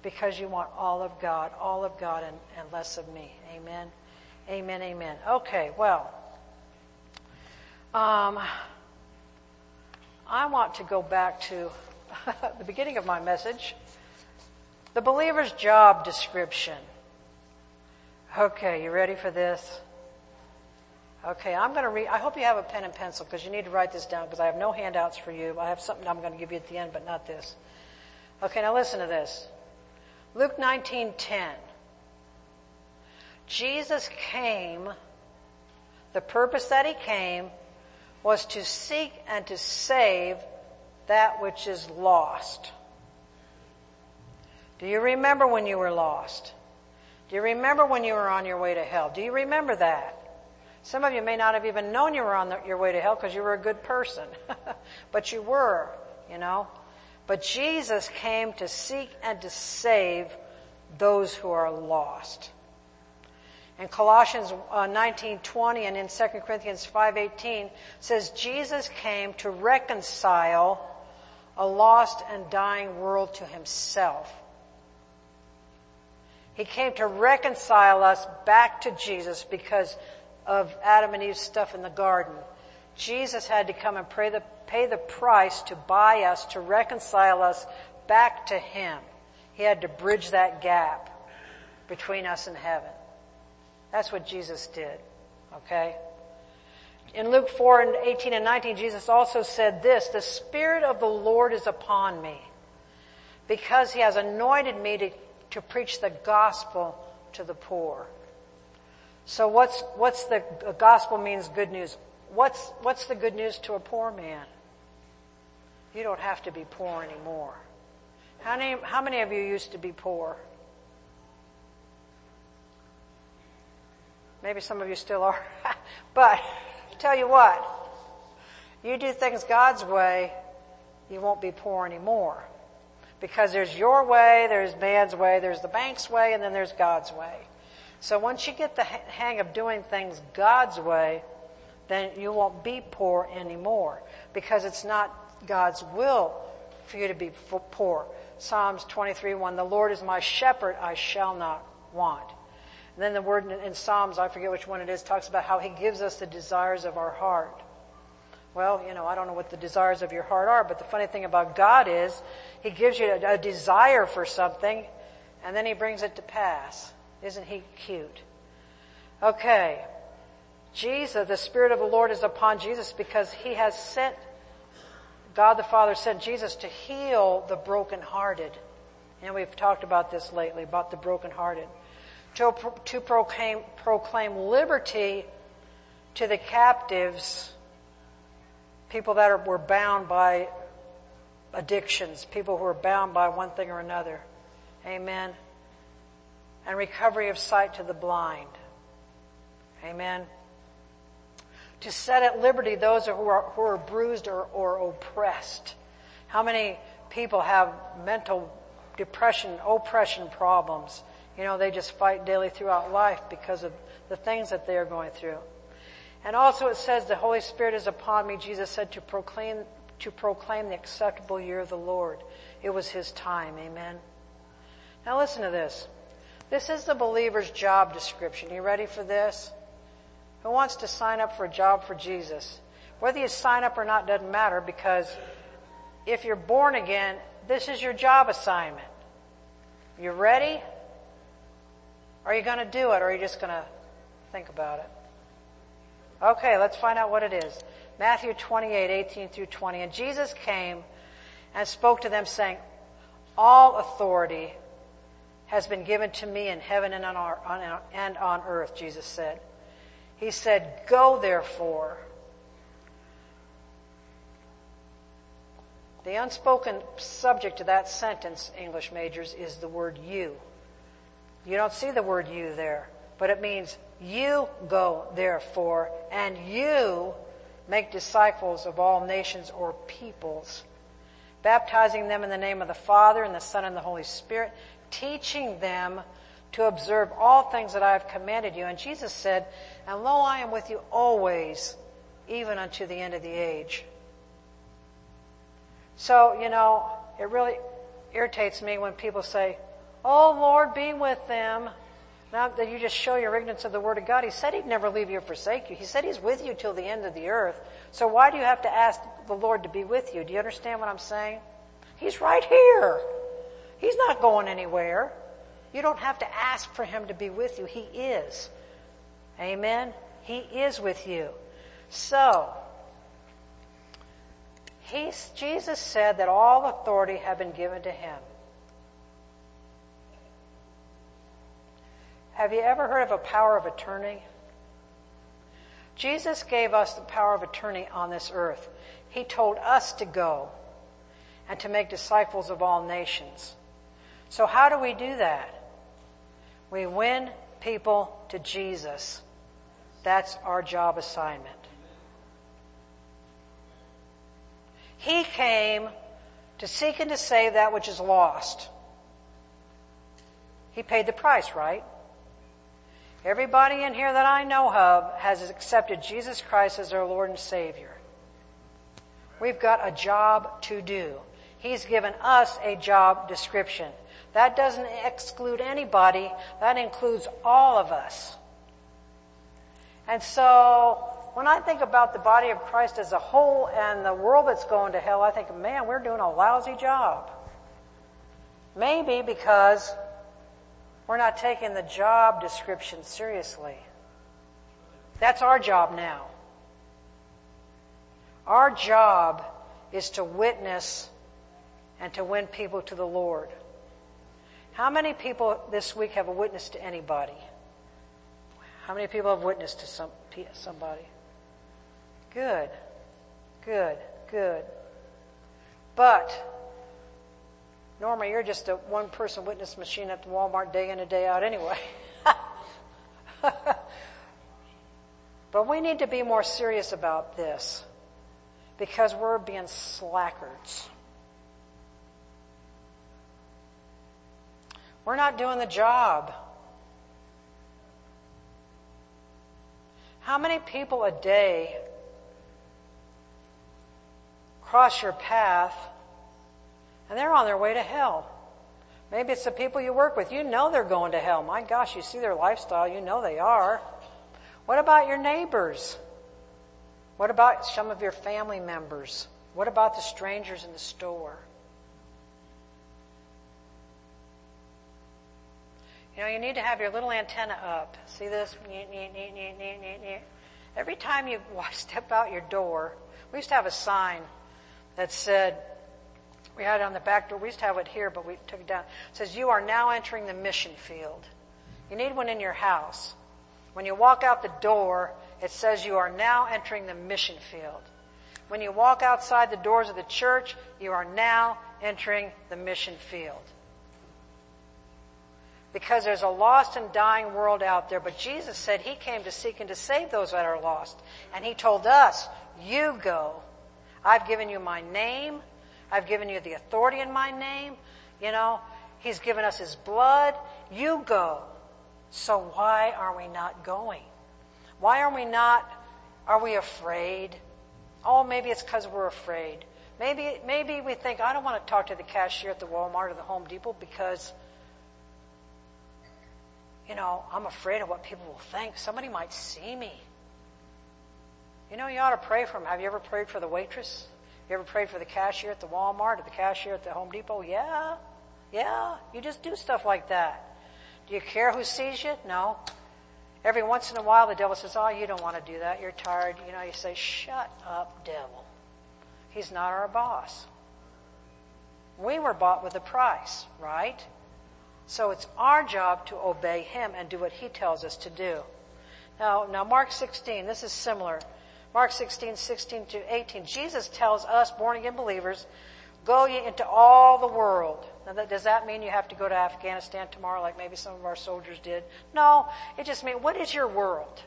because you want all of God, all of God and, and less of me. Amen. Amen, amen. Okay, well, um, I want to go back to the beginning of my message. The believer's job description. Okay, you ready for this? Okay, I'm going to read. I hope you have a pen and pencil because you need to write this down because I have no handouts for you. I have something I'm going to give you at the end, but not this. Okay, now listen to this. Luke 19:10. Jesus came. The purpose that he came was to seek and to save that which is lost. Do you remember when you were lost? Do you remember when you were on your way to hell? Do you remember that? Some of you may not have even known you were on the, your way to hell because you were a good person. but you were, you know. But Jesus came to seek and to save those who are lost. In Colossians uh, 19:20 and in 2 Corinthians 5:18 says Jesus came to reconcile a lost and dying world to himself. He came to reconcile us back to Jesus because of Adam and Eve's stuff in the garden. Jesus had to come and pay the, pay the price to buy us, to reconcile us back to Him. He had to bridge that gap between us and heaven. That's what Jesus did. Okay? In Luke 4 and 18 and 19, Jesus also said this, the Spirit of the Lord is upon me because he has anointed me to, to preach the gospel to the poor. So what's, what's the, the gospel means good news. What's, what's the good news to a poor man? You don't have to be poor anymore. How many, how many of you used to be poor? Maybe some of you still are. but tell you what, you do things God's way, you won't be poor anymore. Because there's your way, there's man's way, there's the bank's way, and then there's God's way. So once you get the hang of doing things God's way, then you won't be poor anymore. Because it's not God's will for you to be poor. Psalms 23, 1, the Lord is my shepherd, I shall not want. And then the word in, Psalms, I forget which one it is, talks about how he gives us the desires of our heart. Well, you know, I don't know what the desires of your heart are, but the funny thing about God is he gives you a, a desire for something and then he brings it to pass. Isn't he cute? Okay. Jesus, the Spirit of the Lord is upon Jesus because he has sent, God the Father sent Jesus to heal the brokenhearted. And we've talked about this lately, about the brokenhearted to, to proclaim, proclaim liberty to the captives, people that are, were bound by addictions, people who are bound by one thing or another. Amen. And recovery of sight to the blind. Amen. to set at liberty those who are, who are bruised or, or oppressed. How many people have mental depression, oppression problems? You know, they just fight daily throughout life because of the things that they are going through. And also it says the Holy Spirit is upon me, Jesus said, to proclaim, to proclaim the acceptable year of the Lord. It was His time. Amen. Now listen to this. This is the believer's job description. You ready for this? Who wants to sign up for a job for Jesus? Whether you sign up or not doesn't matter because if you're born again, this is your job assignment. You ready? Are you going to do it or are you just going to think about it? Okay, let's find out what it is. Matthew 28, 18 through 20. And Jesus came and spoke to them saying, All authority has been given to me in heaven and on, our, and on earth, Jesus said. He said, Go therefore. The unspoken subject to that sentence, English majors, is the word you. You don't see the word you there, but it means you go therefore and you make disciples of all nations or peoples, baptizing them in the name of the Father and the Son and the Holy Spirit, teaching them to observe all things that I have commanded you. And Jesus said, And lo, I am with you always, even unto the end of the age. So, you know, it really irritates me when people say, Oh Lord, be with them. Now that you just show your ignorance of the Word of God. He said He'd never leave you or forsake you. He said He's with you till the end of the earth. So why do you have to ask the Lord to be with you? Do you understand what I'm saying? He's right here. He's not going anywhere. You don't have to ask for Him to be with you. He is. Amen? He is with you. So, Jesus said that all authority had been given to Him. Have you ever heard of a power of attorney? Jesus gave us the power of attorney on this earth. He told us to go and to make disciples of all nations. So how do we do that? We win people to Jesus. That's our job assignment. He came to seek and to save that which is lost. He paid the price, right? Everybody in here that I know of has accepted Jesus Christ as their Lord and Savior. We've got a job to do. He's given us a job description. That doesn't exclude anybody. That includes all of us. And so, when I think about the body of Christ as a whole and the world that's going to hell, I think, man, we're doing a lousy job. Maybe because we're not taking the job description seriously. That's our job now. Our job is to witness and to win people to the Lord. How many people this week have a witness to anybody? How many people have witnessed to some, somebody? Good, good, good. But Norma, you're just a one person witness machine at the Walmart day in and day out anyway. but we need to be more serious about this because we're being slackers. We're not doing the job. How many people a day cross your path and they're on their way to hell. Maybe it's the people you work with. You know they're going to hell. My gosh, you see their lifestyle. You know they are. What about your neighbors? What about some of your family members? What about the strangers in the store? You know, you need to have your little antenna up. See this? Every time you step out your door, we used to have a sign that said, we had it on the back door. We used to have it here, but we took it down. It says, You are now entering the mission field. You need one in your house. When you walk out the door, it says you are now entering the mission field. When you walk outside the doors of the church, you are now entering the mission field. Because there's a lost and dying world out there, but Jesus said He came to seek and to save those that are lost. And He told us, you go. I've given you my name. I've given you the authority in my name. You know, He's given us His blood. You go. So why are we not going? Why are we not, are we afraid? Oh, maybe it's because we're afraid. Maybe, maybe we think, I don't want to talk to the cashier at the Walmart or the Home Depot because, you know, I'm afraid of what people will think. Somebody might see me. You know, you ought to pray for them. Have you ever prayed for the waitress? You ever prayed for the cashier at the Walmart or the cashier at the Home Depot? Yeah. Yeah. You just do stuff like that. Do you care who sees you? No. Every once in a while the devil says, oh, you don't want to do that. You're tired. You know, you say, shut up, devil. He's not our boss. We were bought with a price, right? So it's our job to obey him and do what he tells us to do. Now, now Mark 16, this is similar. Mark 16, 16 to 18. Jesus tells us, born again believers, go ye into all the world. Now, that, does that mean you have to go to Afghanistan tomorrow like maybe some of our soldiers did? No. It just means, what is your world?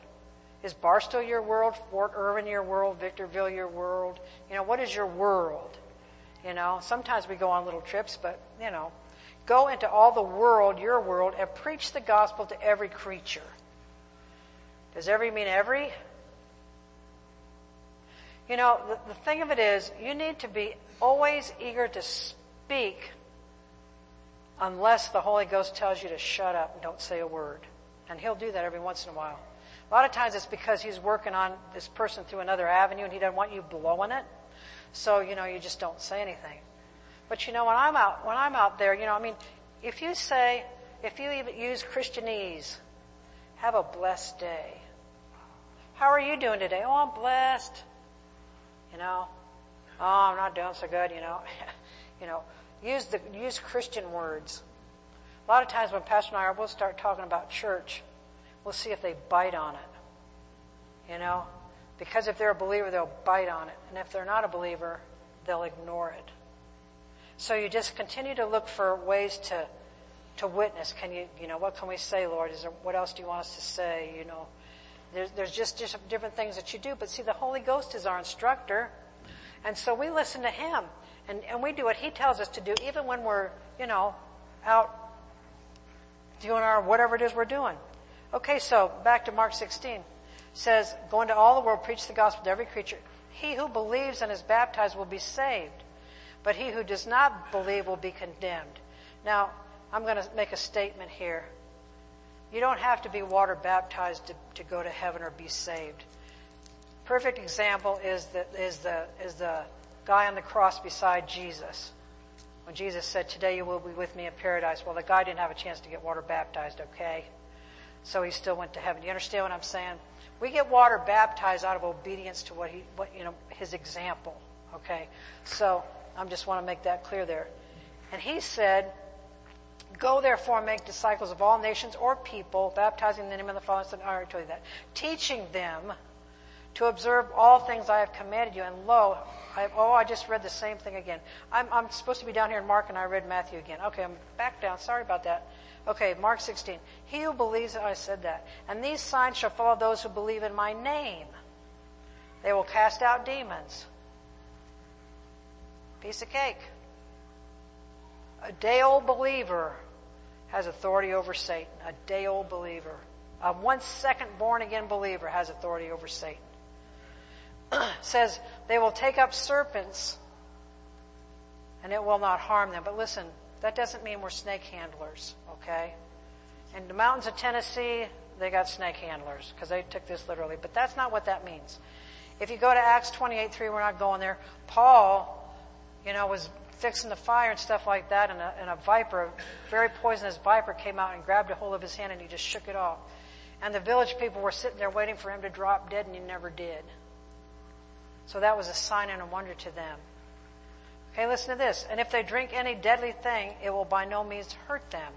Is Barstow your world? Fort Irwin your world? Victorville your world? You know, what is your world? You know, sometimes we go on little trips, but, you know, go into all the world, your world, and preach the gospel to every creature. Does every mean every? You know, the, the thing of it is, you need to be always eager to speak unless the Holy Ghost tells you to shut up and don't say a word. And He'll do that every once in a while. A lot of times it's because He's working on this person through another avenue and He doesn't want you blowing it. So, you know, you just don't say anything. But you know, when I'm out, when I'm out there, you know, I mean, if you say, if you even use Christianese, have a blessed day. How are you doing today? Oh, I'm blessed. You know, oh, I'm not doing so good, you know. you know, use the, use Christian words. A lot of times when Pastor and I will start talking about church, we'll see if they bite on it. You know, because if they're a believer, they'll bite on it. And if they're not a believer, they'll ignore it. So you just continue to look for ways to, to witness. Can you, you know, what can we say, Lord? Is there, what else do you want us to say? You know, there's, there's just, different things that you do. But see, the Holy Ghost is our instructor. And so we listen to Him. And, and we do what He tells us to do, even when we're, you know, out doing our whatever it is we're doing. Okay, so back to Mark 16. It says, Go into all the world, preach the gospel to every creature. He who believes and is baptized will be saved, but he who does not believe will be condemned. Now, I'm going to make a statement here. You don't have to be water baptized to, to go to heaven or be saved. Perfect example is the, is the, is the guy on the cross beside Jesus. When Jesus said, today you will be with me in paradise. Well, the guy didn't have a chance to get water baptized, okay? So he still went to heaven. Do you understand what I'm saying? We get water baptized out of obedience to what he, what, you know, his example, okay? So I just want to make that clear there. And he said, Go therefore and make disciples of all nations or people, baptizing in the name of the Father, Son, I already told you that, teaching them to observe all things I have commanded you. And lo, I, oh, I just read the same thing again. I'm, I'm supposed to be down here in Mark and I read Matthew again. Okay, I'm back down. Sorry about that. Okay, Mark 16. He who believes, I said that. And these signs shall follow those who believe in my name. They will cast out demons. Piece of cake. A day old believer has authority over Satan. A day old believer. A one second born again believer has authority over Satan. says they will take up serpents and it will not harm them. But listen, that doesn't mean we're snake handlers, okay? In the mountains of Tennessee, they got snake handlers because they took this literally. But that's not what that means. If you go to Acts 28, 3, we're not going there. Paul, you know, was fixing the fire and stuff like that, and a, and a viper, a very poisonous viper, came out and grabbed a hold of his hand and he just shook it off. And the village people were sitting there waiting for him to drop dead, and he never did. So that was a sign and a wonder to them. Okay, listen to this. And if they drink any deadly thing, it will by no means hurt them.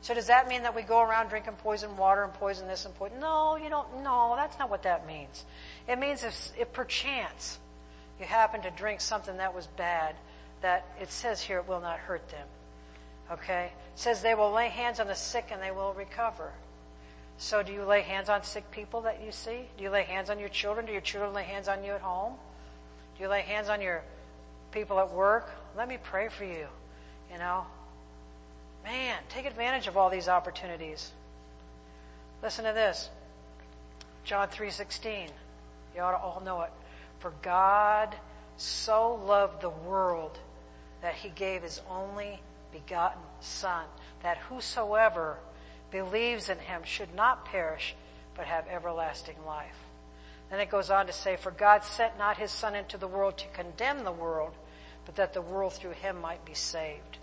So does that mean that we go around drinking poison water and poison this and poison? No, you don't. No, that's not what that means. It means if, if perchance you happen to drink something that was bad, that it says here it will not hurt them. Okay? It says they will lay hands on the sick and they will recover. So do you lay hands on sick people that you see? Do you lay hands on your children? Do your children lay hands on you at home? Do you lay hands on your people at work? Let me pray for you. You know? Man, take advantage of all these opportunities. Listen to this. John 3:16. You ought to all know it. For God so loved the world that he gave his only begotten son that whosoever believes in him should not perish but have everlasting life. Then it goes on to say, For God sent not his son into the world to condemn the world, but that the world through him might be saved.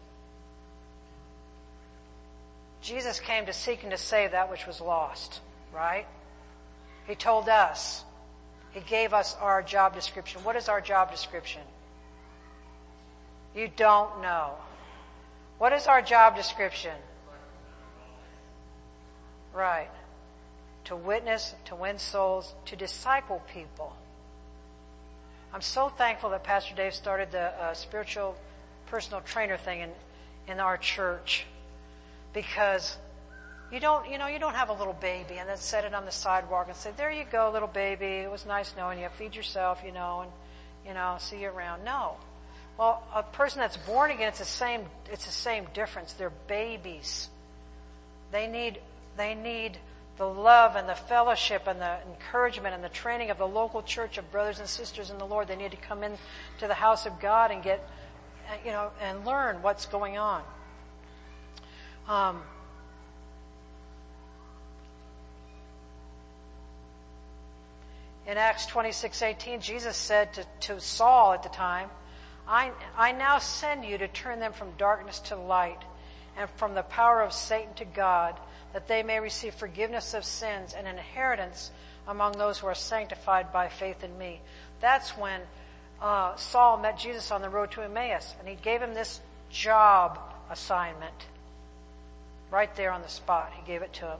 Jesus came to seek and to save that which was lost, right? He told us. He gave us our job description. What is our job description? You don't know. What is our job description? Right. To witness, to win souls, to disciple people. I'm so thankful that Pastor Dave started the uh, spiritual personal trainer thing in, in our church because you don't, you know, you don't have a little baby and then set it on the sidewalk and say, there you go, little baby. It was nice knowing you. Feed yourself, you know, and, you know, see you around. No. Well, a person that's born again, it's the same, it's the same difference. They're babies. They need, they need the love and the fellowship and the encouragement and the training of the local church of brothers and sisters in the Lord. They need to come in to the house of God and get, you know, and learn what's going on. Um, in Acts 26:18, Jesus said to, to Saul at the time, I, I now send you to turn them from darkness to light and from the power of Satan to God, that they may receive forgiveness of sins and inheritance among those who are sanctified by faith in me. That's when uh, Saul met Jesus on the road to Emmaus, and he gave him this job assignment. Right there on the spot, he gave it to him.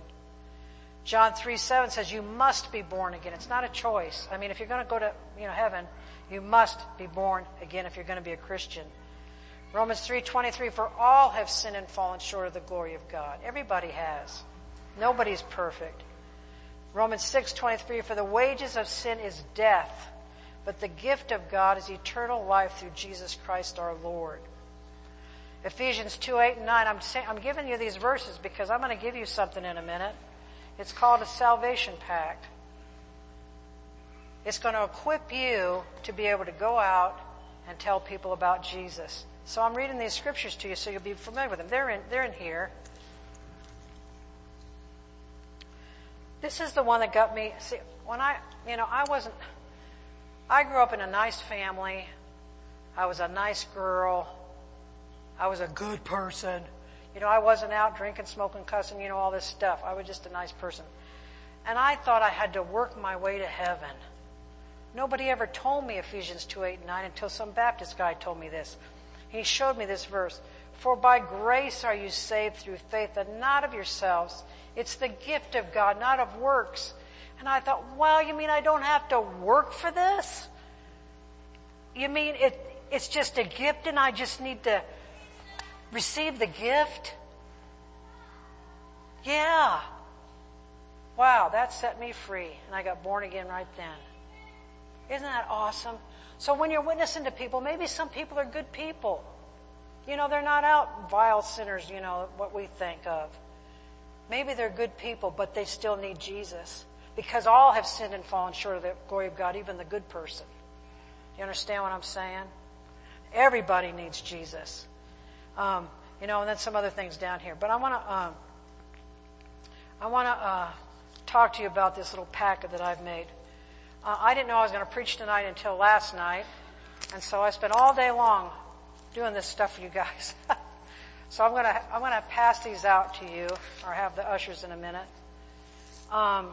John 3 7 says, You must be born again. It's not a choice. I mean, if you're going to go to you know, heaven, you must be born again if you're going to be a Christian. Romans 3:23 for all have sinned and fallen short of the glory of God. Everybody has. Nobody's perfect. Romans 6:23 for the wages of sin is death, but the gift of God is eternal life through Jesus Christ our Lord. Ephesians 2, 8, and 9. I'm, saying, I'm giving you these verses because I'm going to give you something in a minute. It's called a salvation pact. It's going to equip you to be able to go out and tell people about Jesus. So I'm reading these scriptures to you so you'll be familiar with them. They're in, they're in here. This is the one that got me. See, when I, you know, I wasn't, I grew up in a nice family. I was a nice girl. I was a good person. You know, I wasn't out drinking, smoking, cussing, you know, all this stuff. I was just a nice person. And I thought I had to work my way to heaven. Nobody ever told me Ephesians 2, 8, and 9 until some Baptist guy told me this. He showed me this verse. For by grace are you saved through faith and not of yourselves. It's the gift of God, not of works. And I thought, well, you mean I don't have to work for this? You mean it, it's just a gift and I just need to receive the gift? Yeah. Wow, that set me free and I got born again right then. Isn't that awesome? So when you're witnessing to people, maybe some people are good people. You know, they're not out vile sinners, you know, what we think of. Maybe they're good people, but they still need Jesus. Because all have sinned and fallen short of the glory of God, even the good person. You understand what I'm saying? Everybody needs Jesus. Um, you know, and then some other things down here. But I want to, um, I want to uh, talk to you about this little packet that I've made. Uh, I didn't know I was going to preach tonight until last night, and so I spent all day long doing this stuff for you guys. so I'm going to I'm going to pass these out to you, or have the ushers in a minute. Um,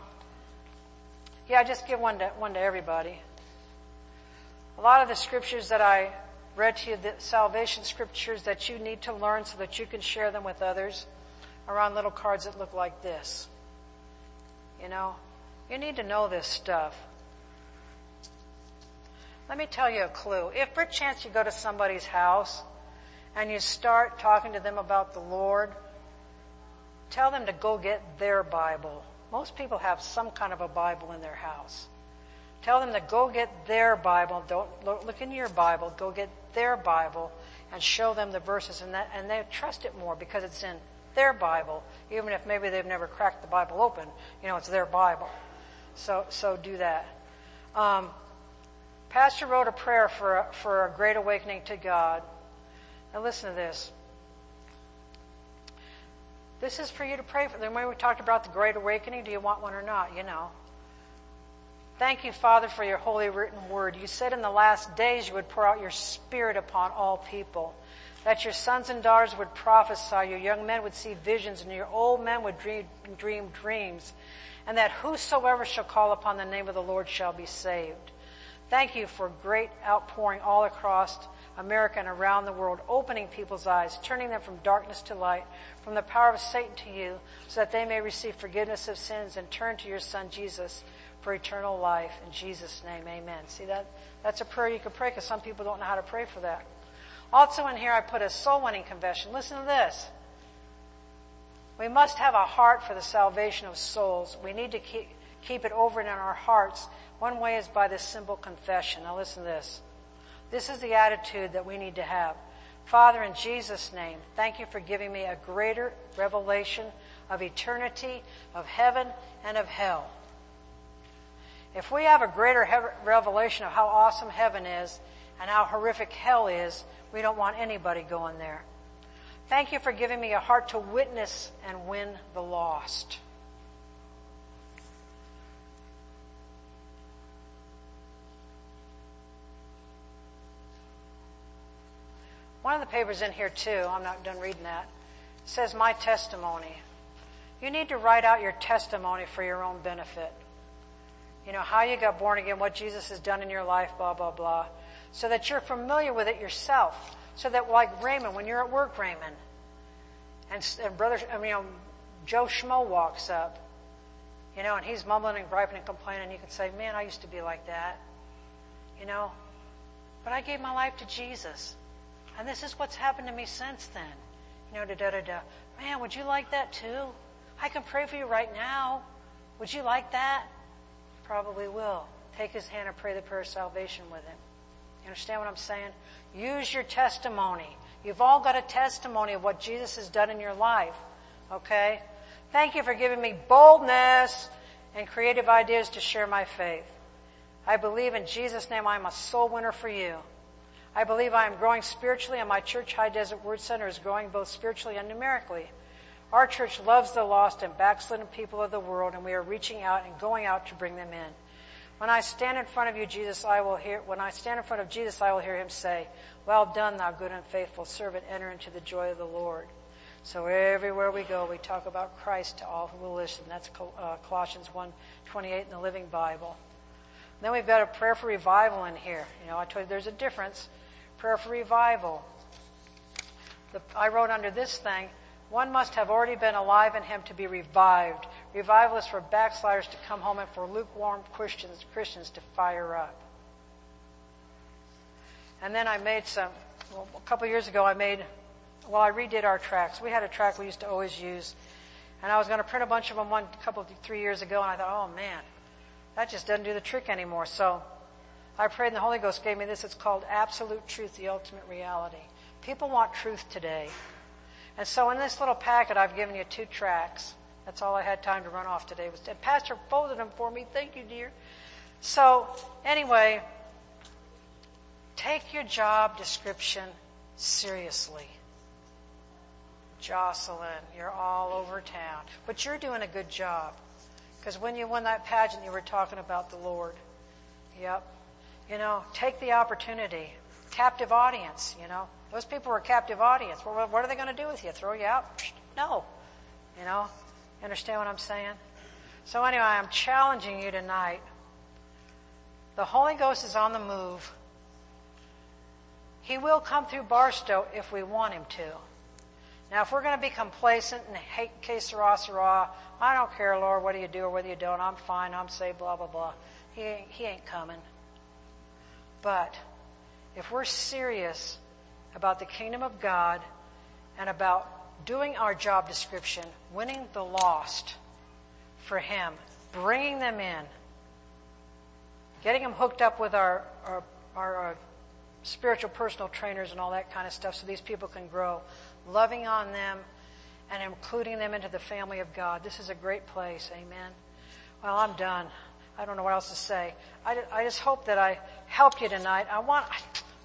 yeah, just give one to one to everybody. A lot of the scriptures that I read to you, the salvation scriptures that you need to learn so that you can share them with others, are on little cards that look like this. You know, you need to know this stuff. Let me tell you a clue. If perchance you go to somebody's house and you start talking to them about the Lord, tell them to go get their Bible. Most people have some kind of a Bible in their house. Tell them to go get their Bible. Don't look in your Bible. Go get their Bible and show them the verses, and that, and they trust it more because it's in their Bible, even if maybe they've never cracked the Bible open. You know, it's their Bible. So, so do that. Um, Pastor wrote a prayer for a, for a great awakening to God. Now listen to this. This is for you to pray for. Then when we talked about the great awakening, do you want one or not? You know. Thank you, Father, for your holy written word. You said in the last days you would pour out your spirit upon all people, that your sons and daughters would prophesy, your young men would see visions, and your old men would dream, dream dreams, and that whosoever shall call upon the name of the Lord shall be saved. Thank you for great outpouring all across America and around the world, opening people's eyes, turning them from darkness to light, from the power of Satan to you, so that they may receive forgiveness of sins and turn to your Son Jesus for eternal life. In Jesus' name, amen. See that? That's a prayer you can pray because some people don't know how to pray for that. Also in here I put a soul winning confession. Listen to this. We must have a heart for the salvation of souls. We need to keep, keep it over in our hearts. One way is by this simple confession. Now listen to this. This is the attitude that we need to have. Father, in Jesus' name, thank you for giving me a greater revelation of eternity, of heaven, and of hell. If we have a greater revelation of how awesome heaven is and how horrific hell is, we don't want anybody going there. Thank you for giving me a heart to witness and win the lost. One of the papers in here too, I'm not done reading that, says my testimony. You need to write out your testimony for your own benefit. You know, how you got born again, what Jesus has done in your life, blah, blah, blah. So that you're familiar with it yourself. So that like Raymond, when you're at work, Raymond, and, and brother, I mean, you know, Joe Schmo walks up, you know, and he's mumbling and griping and complaining, you can say, man, I used to be like that. You know, but I gave my life to Jesus. And this is what's happened to me since then. You know, da da da da. Man, would you like that too? I can pray for you right now. Would you like that? Probably will. Take his hand and pray the prayer of salvation with him. You understand what I'm saying? Use your testimony. You've all got a testimony of what Jesus has done in your life. Okay? Thank you for giving me boldness and creative ideas to share my faith. I believe in Jesus' name I'm a soul winner for you. I believe I am growing spiritually and my church, High Desert Word Center, is growing both spiritually and numerically. Our church loves the lost and backslidden people of the world and we are reaching out and going out to bring them in. When I stand in front of you, Jesus, I will hear, when I stand in front of Jesus, I will hear him say, well done, thou good and faithful servant, enter into the joy of the Lord. So everywhere we go, we talk about Christ to all who will listen. That's uh, Colossians 1, 28 in the Living Bible. Then we've got a prayer for revival in here. You know, I told you there's a difference prayer for revival. The, I wrote under this thing, one must have already been alive in him to be revived. Revival is for backsliders to come home and for lukewarm Christians, Christians to fire up. And then I made some, well, a couple years ago I made, well I redid our tracts. We had a track we used to always use. And I was going to print a bunch of them one couple, three years ago and I thought, oh man, that just doesn't do the trick anymore. So I prayed and the Holy Ghost gave me this. It's called Absolute Truth, the Ultimate Reality. People want truth today. And so in this little packet, I've given you two tracts. That's all I had time to run off today. Was and Pastor folded them for me. Thank you, dear. So anyway, take your job description seriously. Jocelyn, you're all over town, but you're doing a good job. Because when you won that pageant, you were talking about the Lord. Yep. You know, take the opportunity. Captive audience, you know. Those people were a captive audience. Well, what are they going to do with you? Throw you out? No. You know, you understand what I'm saying? So anyway, I'm challenging you tonight. The Holy Ghost is on the move. He will come through Barstow if we want him to. Now, if we're going to be complacent and hate que sera, sera, I don't care, Lord, whether you do or whether you don't. I'm fine. I'm saved, blah, blah, blah. He he ain't coming. But if we're serious about the kingdom of God and about doing our job description, winning the lost for Him, bringing them in, getting them hooked up with our, our, our uh, spiritual personal trainers and all that kind of stuff so these people can grow, loving on them and including them into the family of God. This is a great place. Amen. Well, I'm done. I don't know what else to say. I, I just hope that I helped you tonight. I want,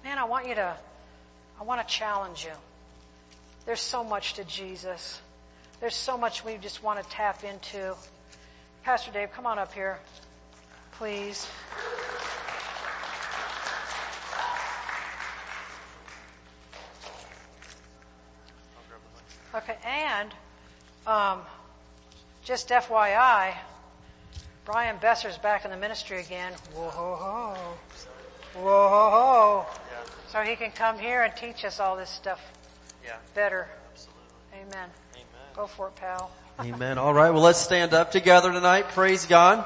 man, I want you to, I want to challenge you. There's so much to Jesus. There's so much we just want to tap into. Pastor Dave, come on up here, please. Okay, and um, just FYI, Brian Besser's back in the ministry again. Whoa ho ho. Whoa ho ho. So he can come here and teach us all this stuff Yeah, better. absolutely. Amen. Amen. Go for it, pal. Amen. All right. Well, let's stand up together tonight. Praise God.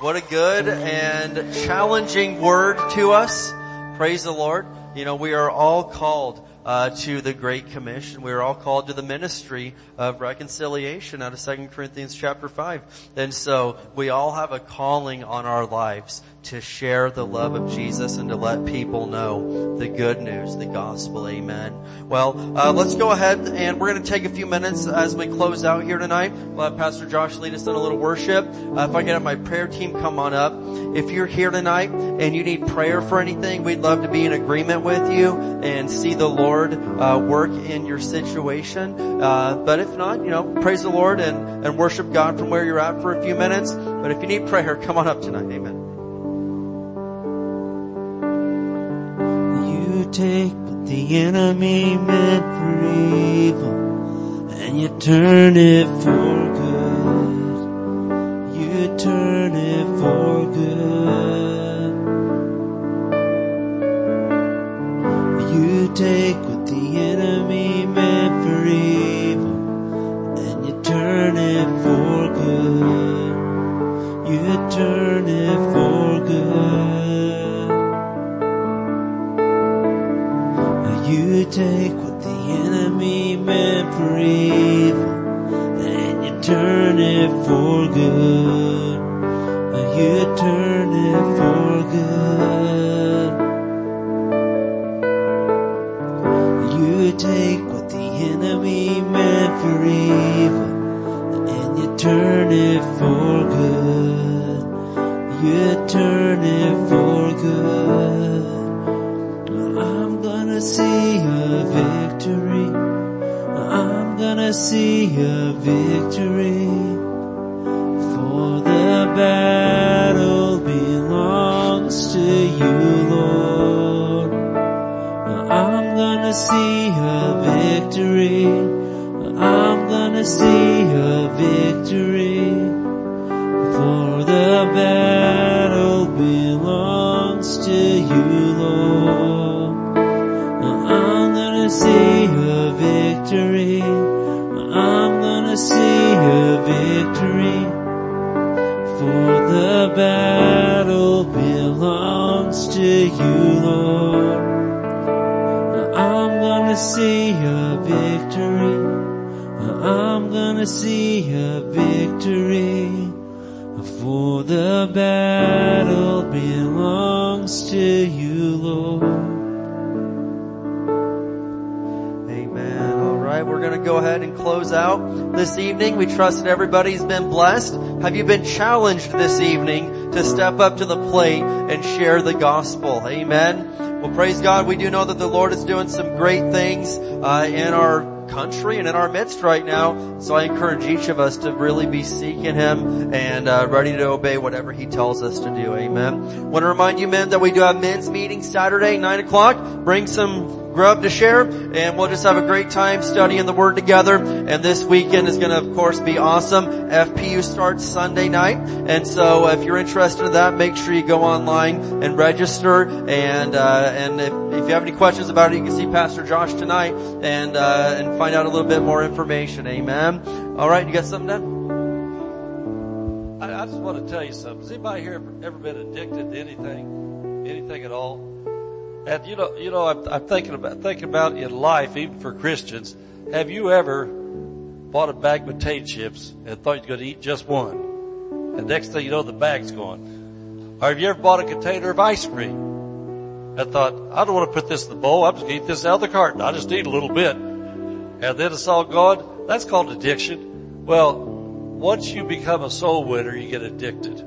What a good and challenging word to us. Praise the Lord. You know, we are all called uh, to the Great Commission. We are all called to the ministry of reconciliation out of 2 Corinthians chapter 5. And so we all have a calling on our lives to share the love of Jesus and to let people know the good news, the gospel. Amen. Well, uh, let's go ahead and we're going to take a few minutes as we close out here tonight. We'll have Pastor Josh lead us in a little worship. Uh, if I have my prayer team come on up. If you're here tonight and you need prayer for anything, we'd love to be in agreement with you and see the Lord uh, work in your situation. Uh, but if not, you know, praise the Lord and, and worship God from where you're at for a few minutes. But if you need prayer, come on up tonight. Amen. Take what the enemy meant for evil and you turn it for good. You turn trust that everybody's been blessed. Have you been challenged this evening to step up to the plate and share the gospel? Amen. Well, praise God. We do know that the Lord is doing some great things uh, in our country and in our midst right now. So I encourage each of us to really be seeking Him and uh, ready to obey whatever He tells us to do. Amen. Want to remind you, men, that we do have men's meeting Saturday, nine o'clock. Bring some grub to share and we'll just have a great time studying the Word together. And this weekend is going to, of course, be awesome. FPU starts Sunday night. And so if you're interested in that, make sure you go online and register. And, uh, and if, if you have any questions about it, you can see Pastor Josh tonight and, uh, and find out a little bit more information. Amen. All right. You got something done? I, just want to tell you something. Has anybody here ever been addicted to anything? Anything at all? And you know, you know, I'm, I'm thinking about thinking about in life, even for Christians. Have you ever bought a bag of potato chips and thought you're going to eat just one, and next thing you know, the bag's gone? Or have you ever bought a container of ice cream? and thought, I don't want to put this in the bowl. I'm just going to eat this out of the carton. I just eat a little bit, and then it's all gone. That's called addiction. Well, once you become a soul winner, you get addicted.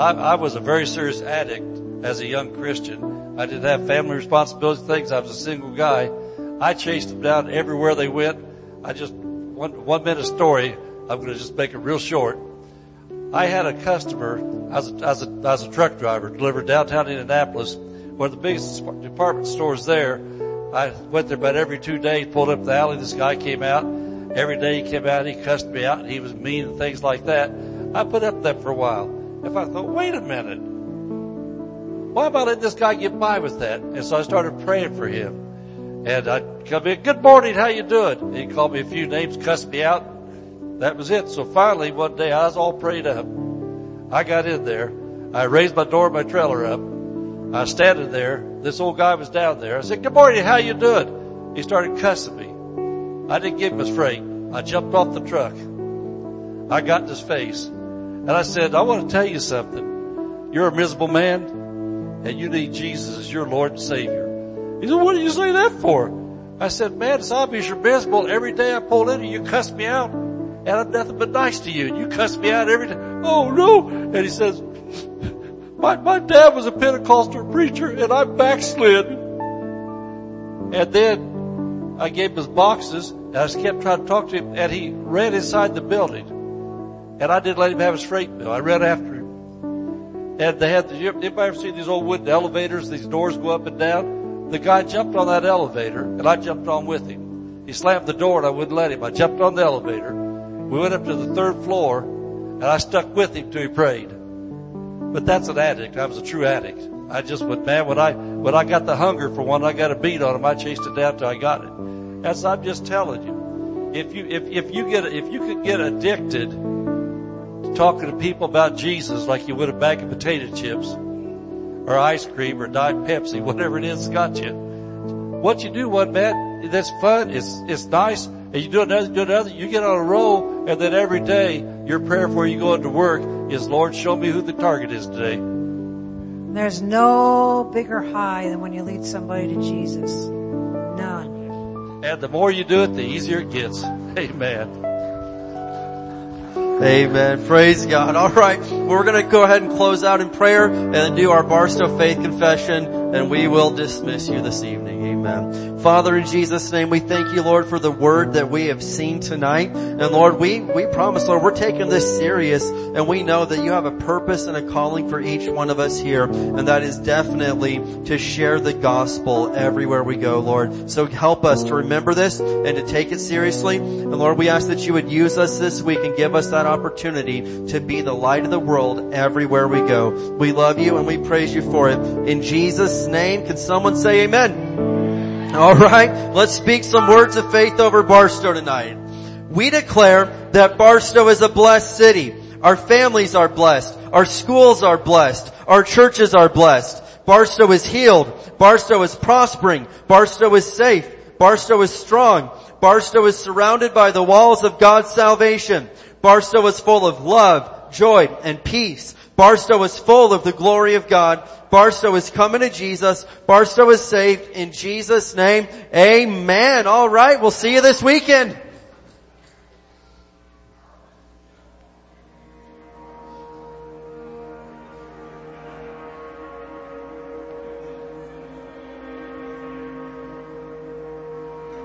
I, I was a very serious addict as a young Christian. I didn't have family responsibility things. I was a single guy. I chased them down everywhere they went. I just, one, one minute story. I'm going to just make it real short. I had a customer. I a, I was a, I was a truck driver, delivered downtown Indianapolis, one of the biggest department stores there. I went there about every two days, pulled up the alley. This guy came out. Every day he came out, he cussed me out. He was mean and things like that. I put up with that for a while. If I thought, wait a minute. Why am I letting this guy get by with that? And so I started praying for him. And I'd come in, good morning, how you doing? And he called me a few names, cussed me out. That was it. So finally one day I was all prayed up. I got in there. I raised my door, my trailer up. I was standing there. This old guy was down there. I said, good morning, how you doing? He started cussing me. I didn't give him his freight. I jumped off the truck. I got in his face. And I said, I want to tell you something. You're a miserable man and you need Jesus as your Lord and Savior. He said, what do you say that for? I said, man, it's obvious you're miserable. Every day I pull in and you cuss me out and I'm nothing but nice to you. And you cuss me out every day. Oh no. And he says, my, my dad was a Pentecostal preacher and I backslid. And then I gave him his boxes and I just kept trying to talk to him and he ran inside the building. And I didn't let him have his freight bill. I ran after him. And they had, the, anybody ever seen these old wooden elevators? These doors go up and down. The guy jumped on that elevator and I jumped on with him. He slammed the door and I wouldn't let him. I jumped on the elevator. We went up to the third floor and I stuck with him till he prayed. But that's an addict. I was a true addict. I just went, man, when I, when I got the hunger for one, I got a beat on him. I chased it down till I got it. As I'm just telling you, if you, if, if you get, if you could get addicted talking to people about Jesus like you would a bag of potato chips or ice cream or Diet Pepsi, whatever it is that's got you. What you do one man, that's fun, it's, it's nice, and you do another, do another, you get on a roll, and then every day, your prayer before you go into work is, Lord, show me who the target is today. There's no bigger high than when you lead somebody to Jesus. None. And the more you do it, the easier it gets. Amen. Amen. Praise God. All right. We're going to go ahead and close out in prayer and do our Barstow faith confession and we will dismiss you this evening. Amen. Father, in Jesus' name, we thank you, Lord, for the word that we have seen tonight. And Lord, we, we promise, Lord, we're taking this serious and we know that you have a purpose and a calling for each one of us here. And that is definitely to share the gospel everywhere we go, Lord. So help us to remember this and to take it seriously. And Lord, we ask that you would use us this week and give us that opportunity to be the light of the world everywhere we go. We love you and we praise you for it. In Jesus' name, can someone say amen? All right, let's speak some words of faith over Barstow tonight. We declare that Barstow is a blessed city. Our families are blessed. Our schools are blessed. Our churches are blessed. Barstow is healed. Barstow is prospering. Barstow is safe. Barstow is strong. Barstow is surrounded by the walls of God's salvation. Barstow is full of love, joy, and peace. Barstow is full of the glory of God. Barstow is coming to Jesus. Barstow is saved in Jesus' name. Amen. All right. We'll see you this weekend.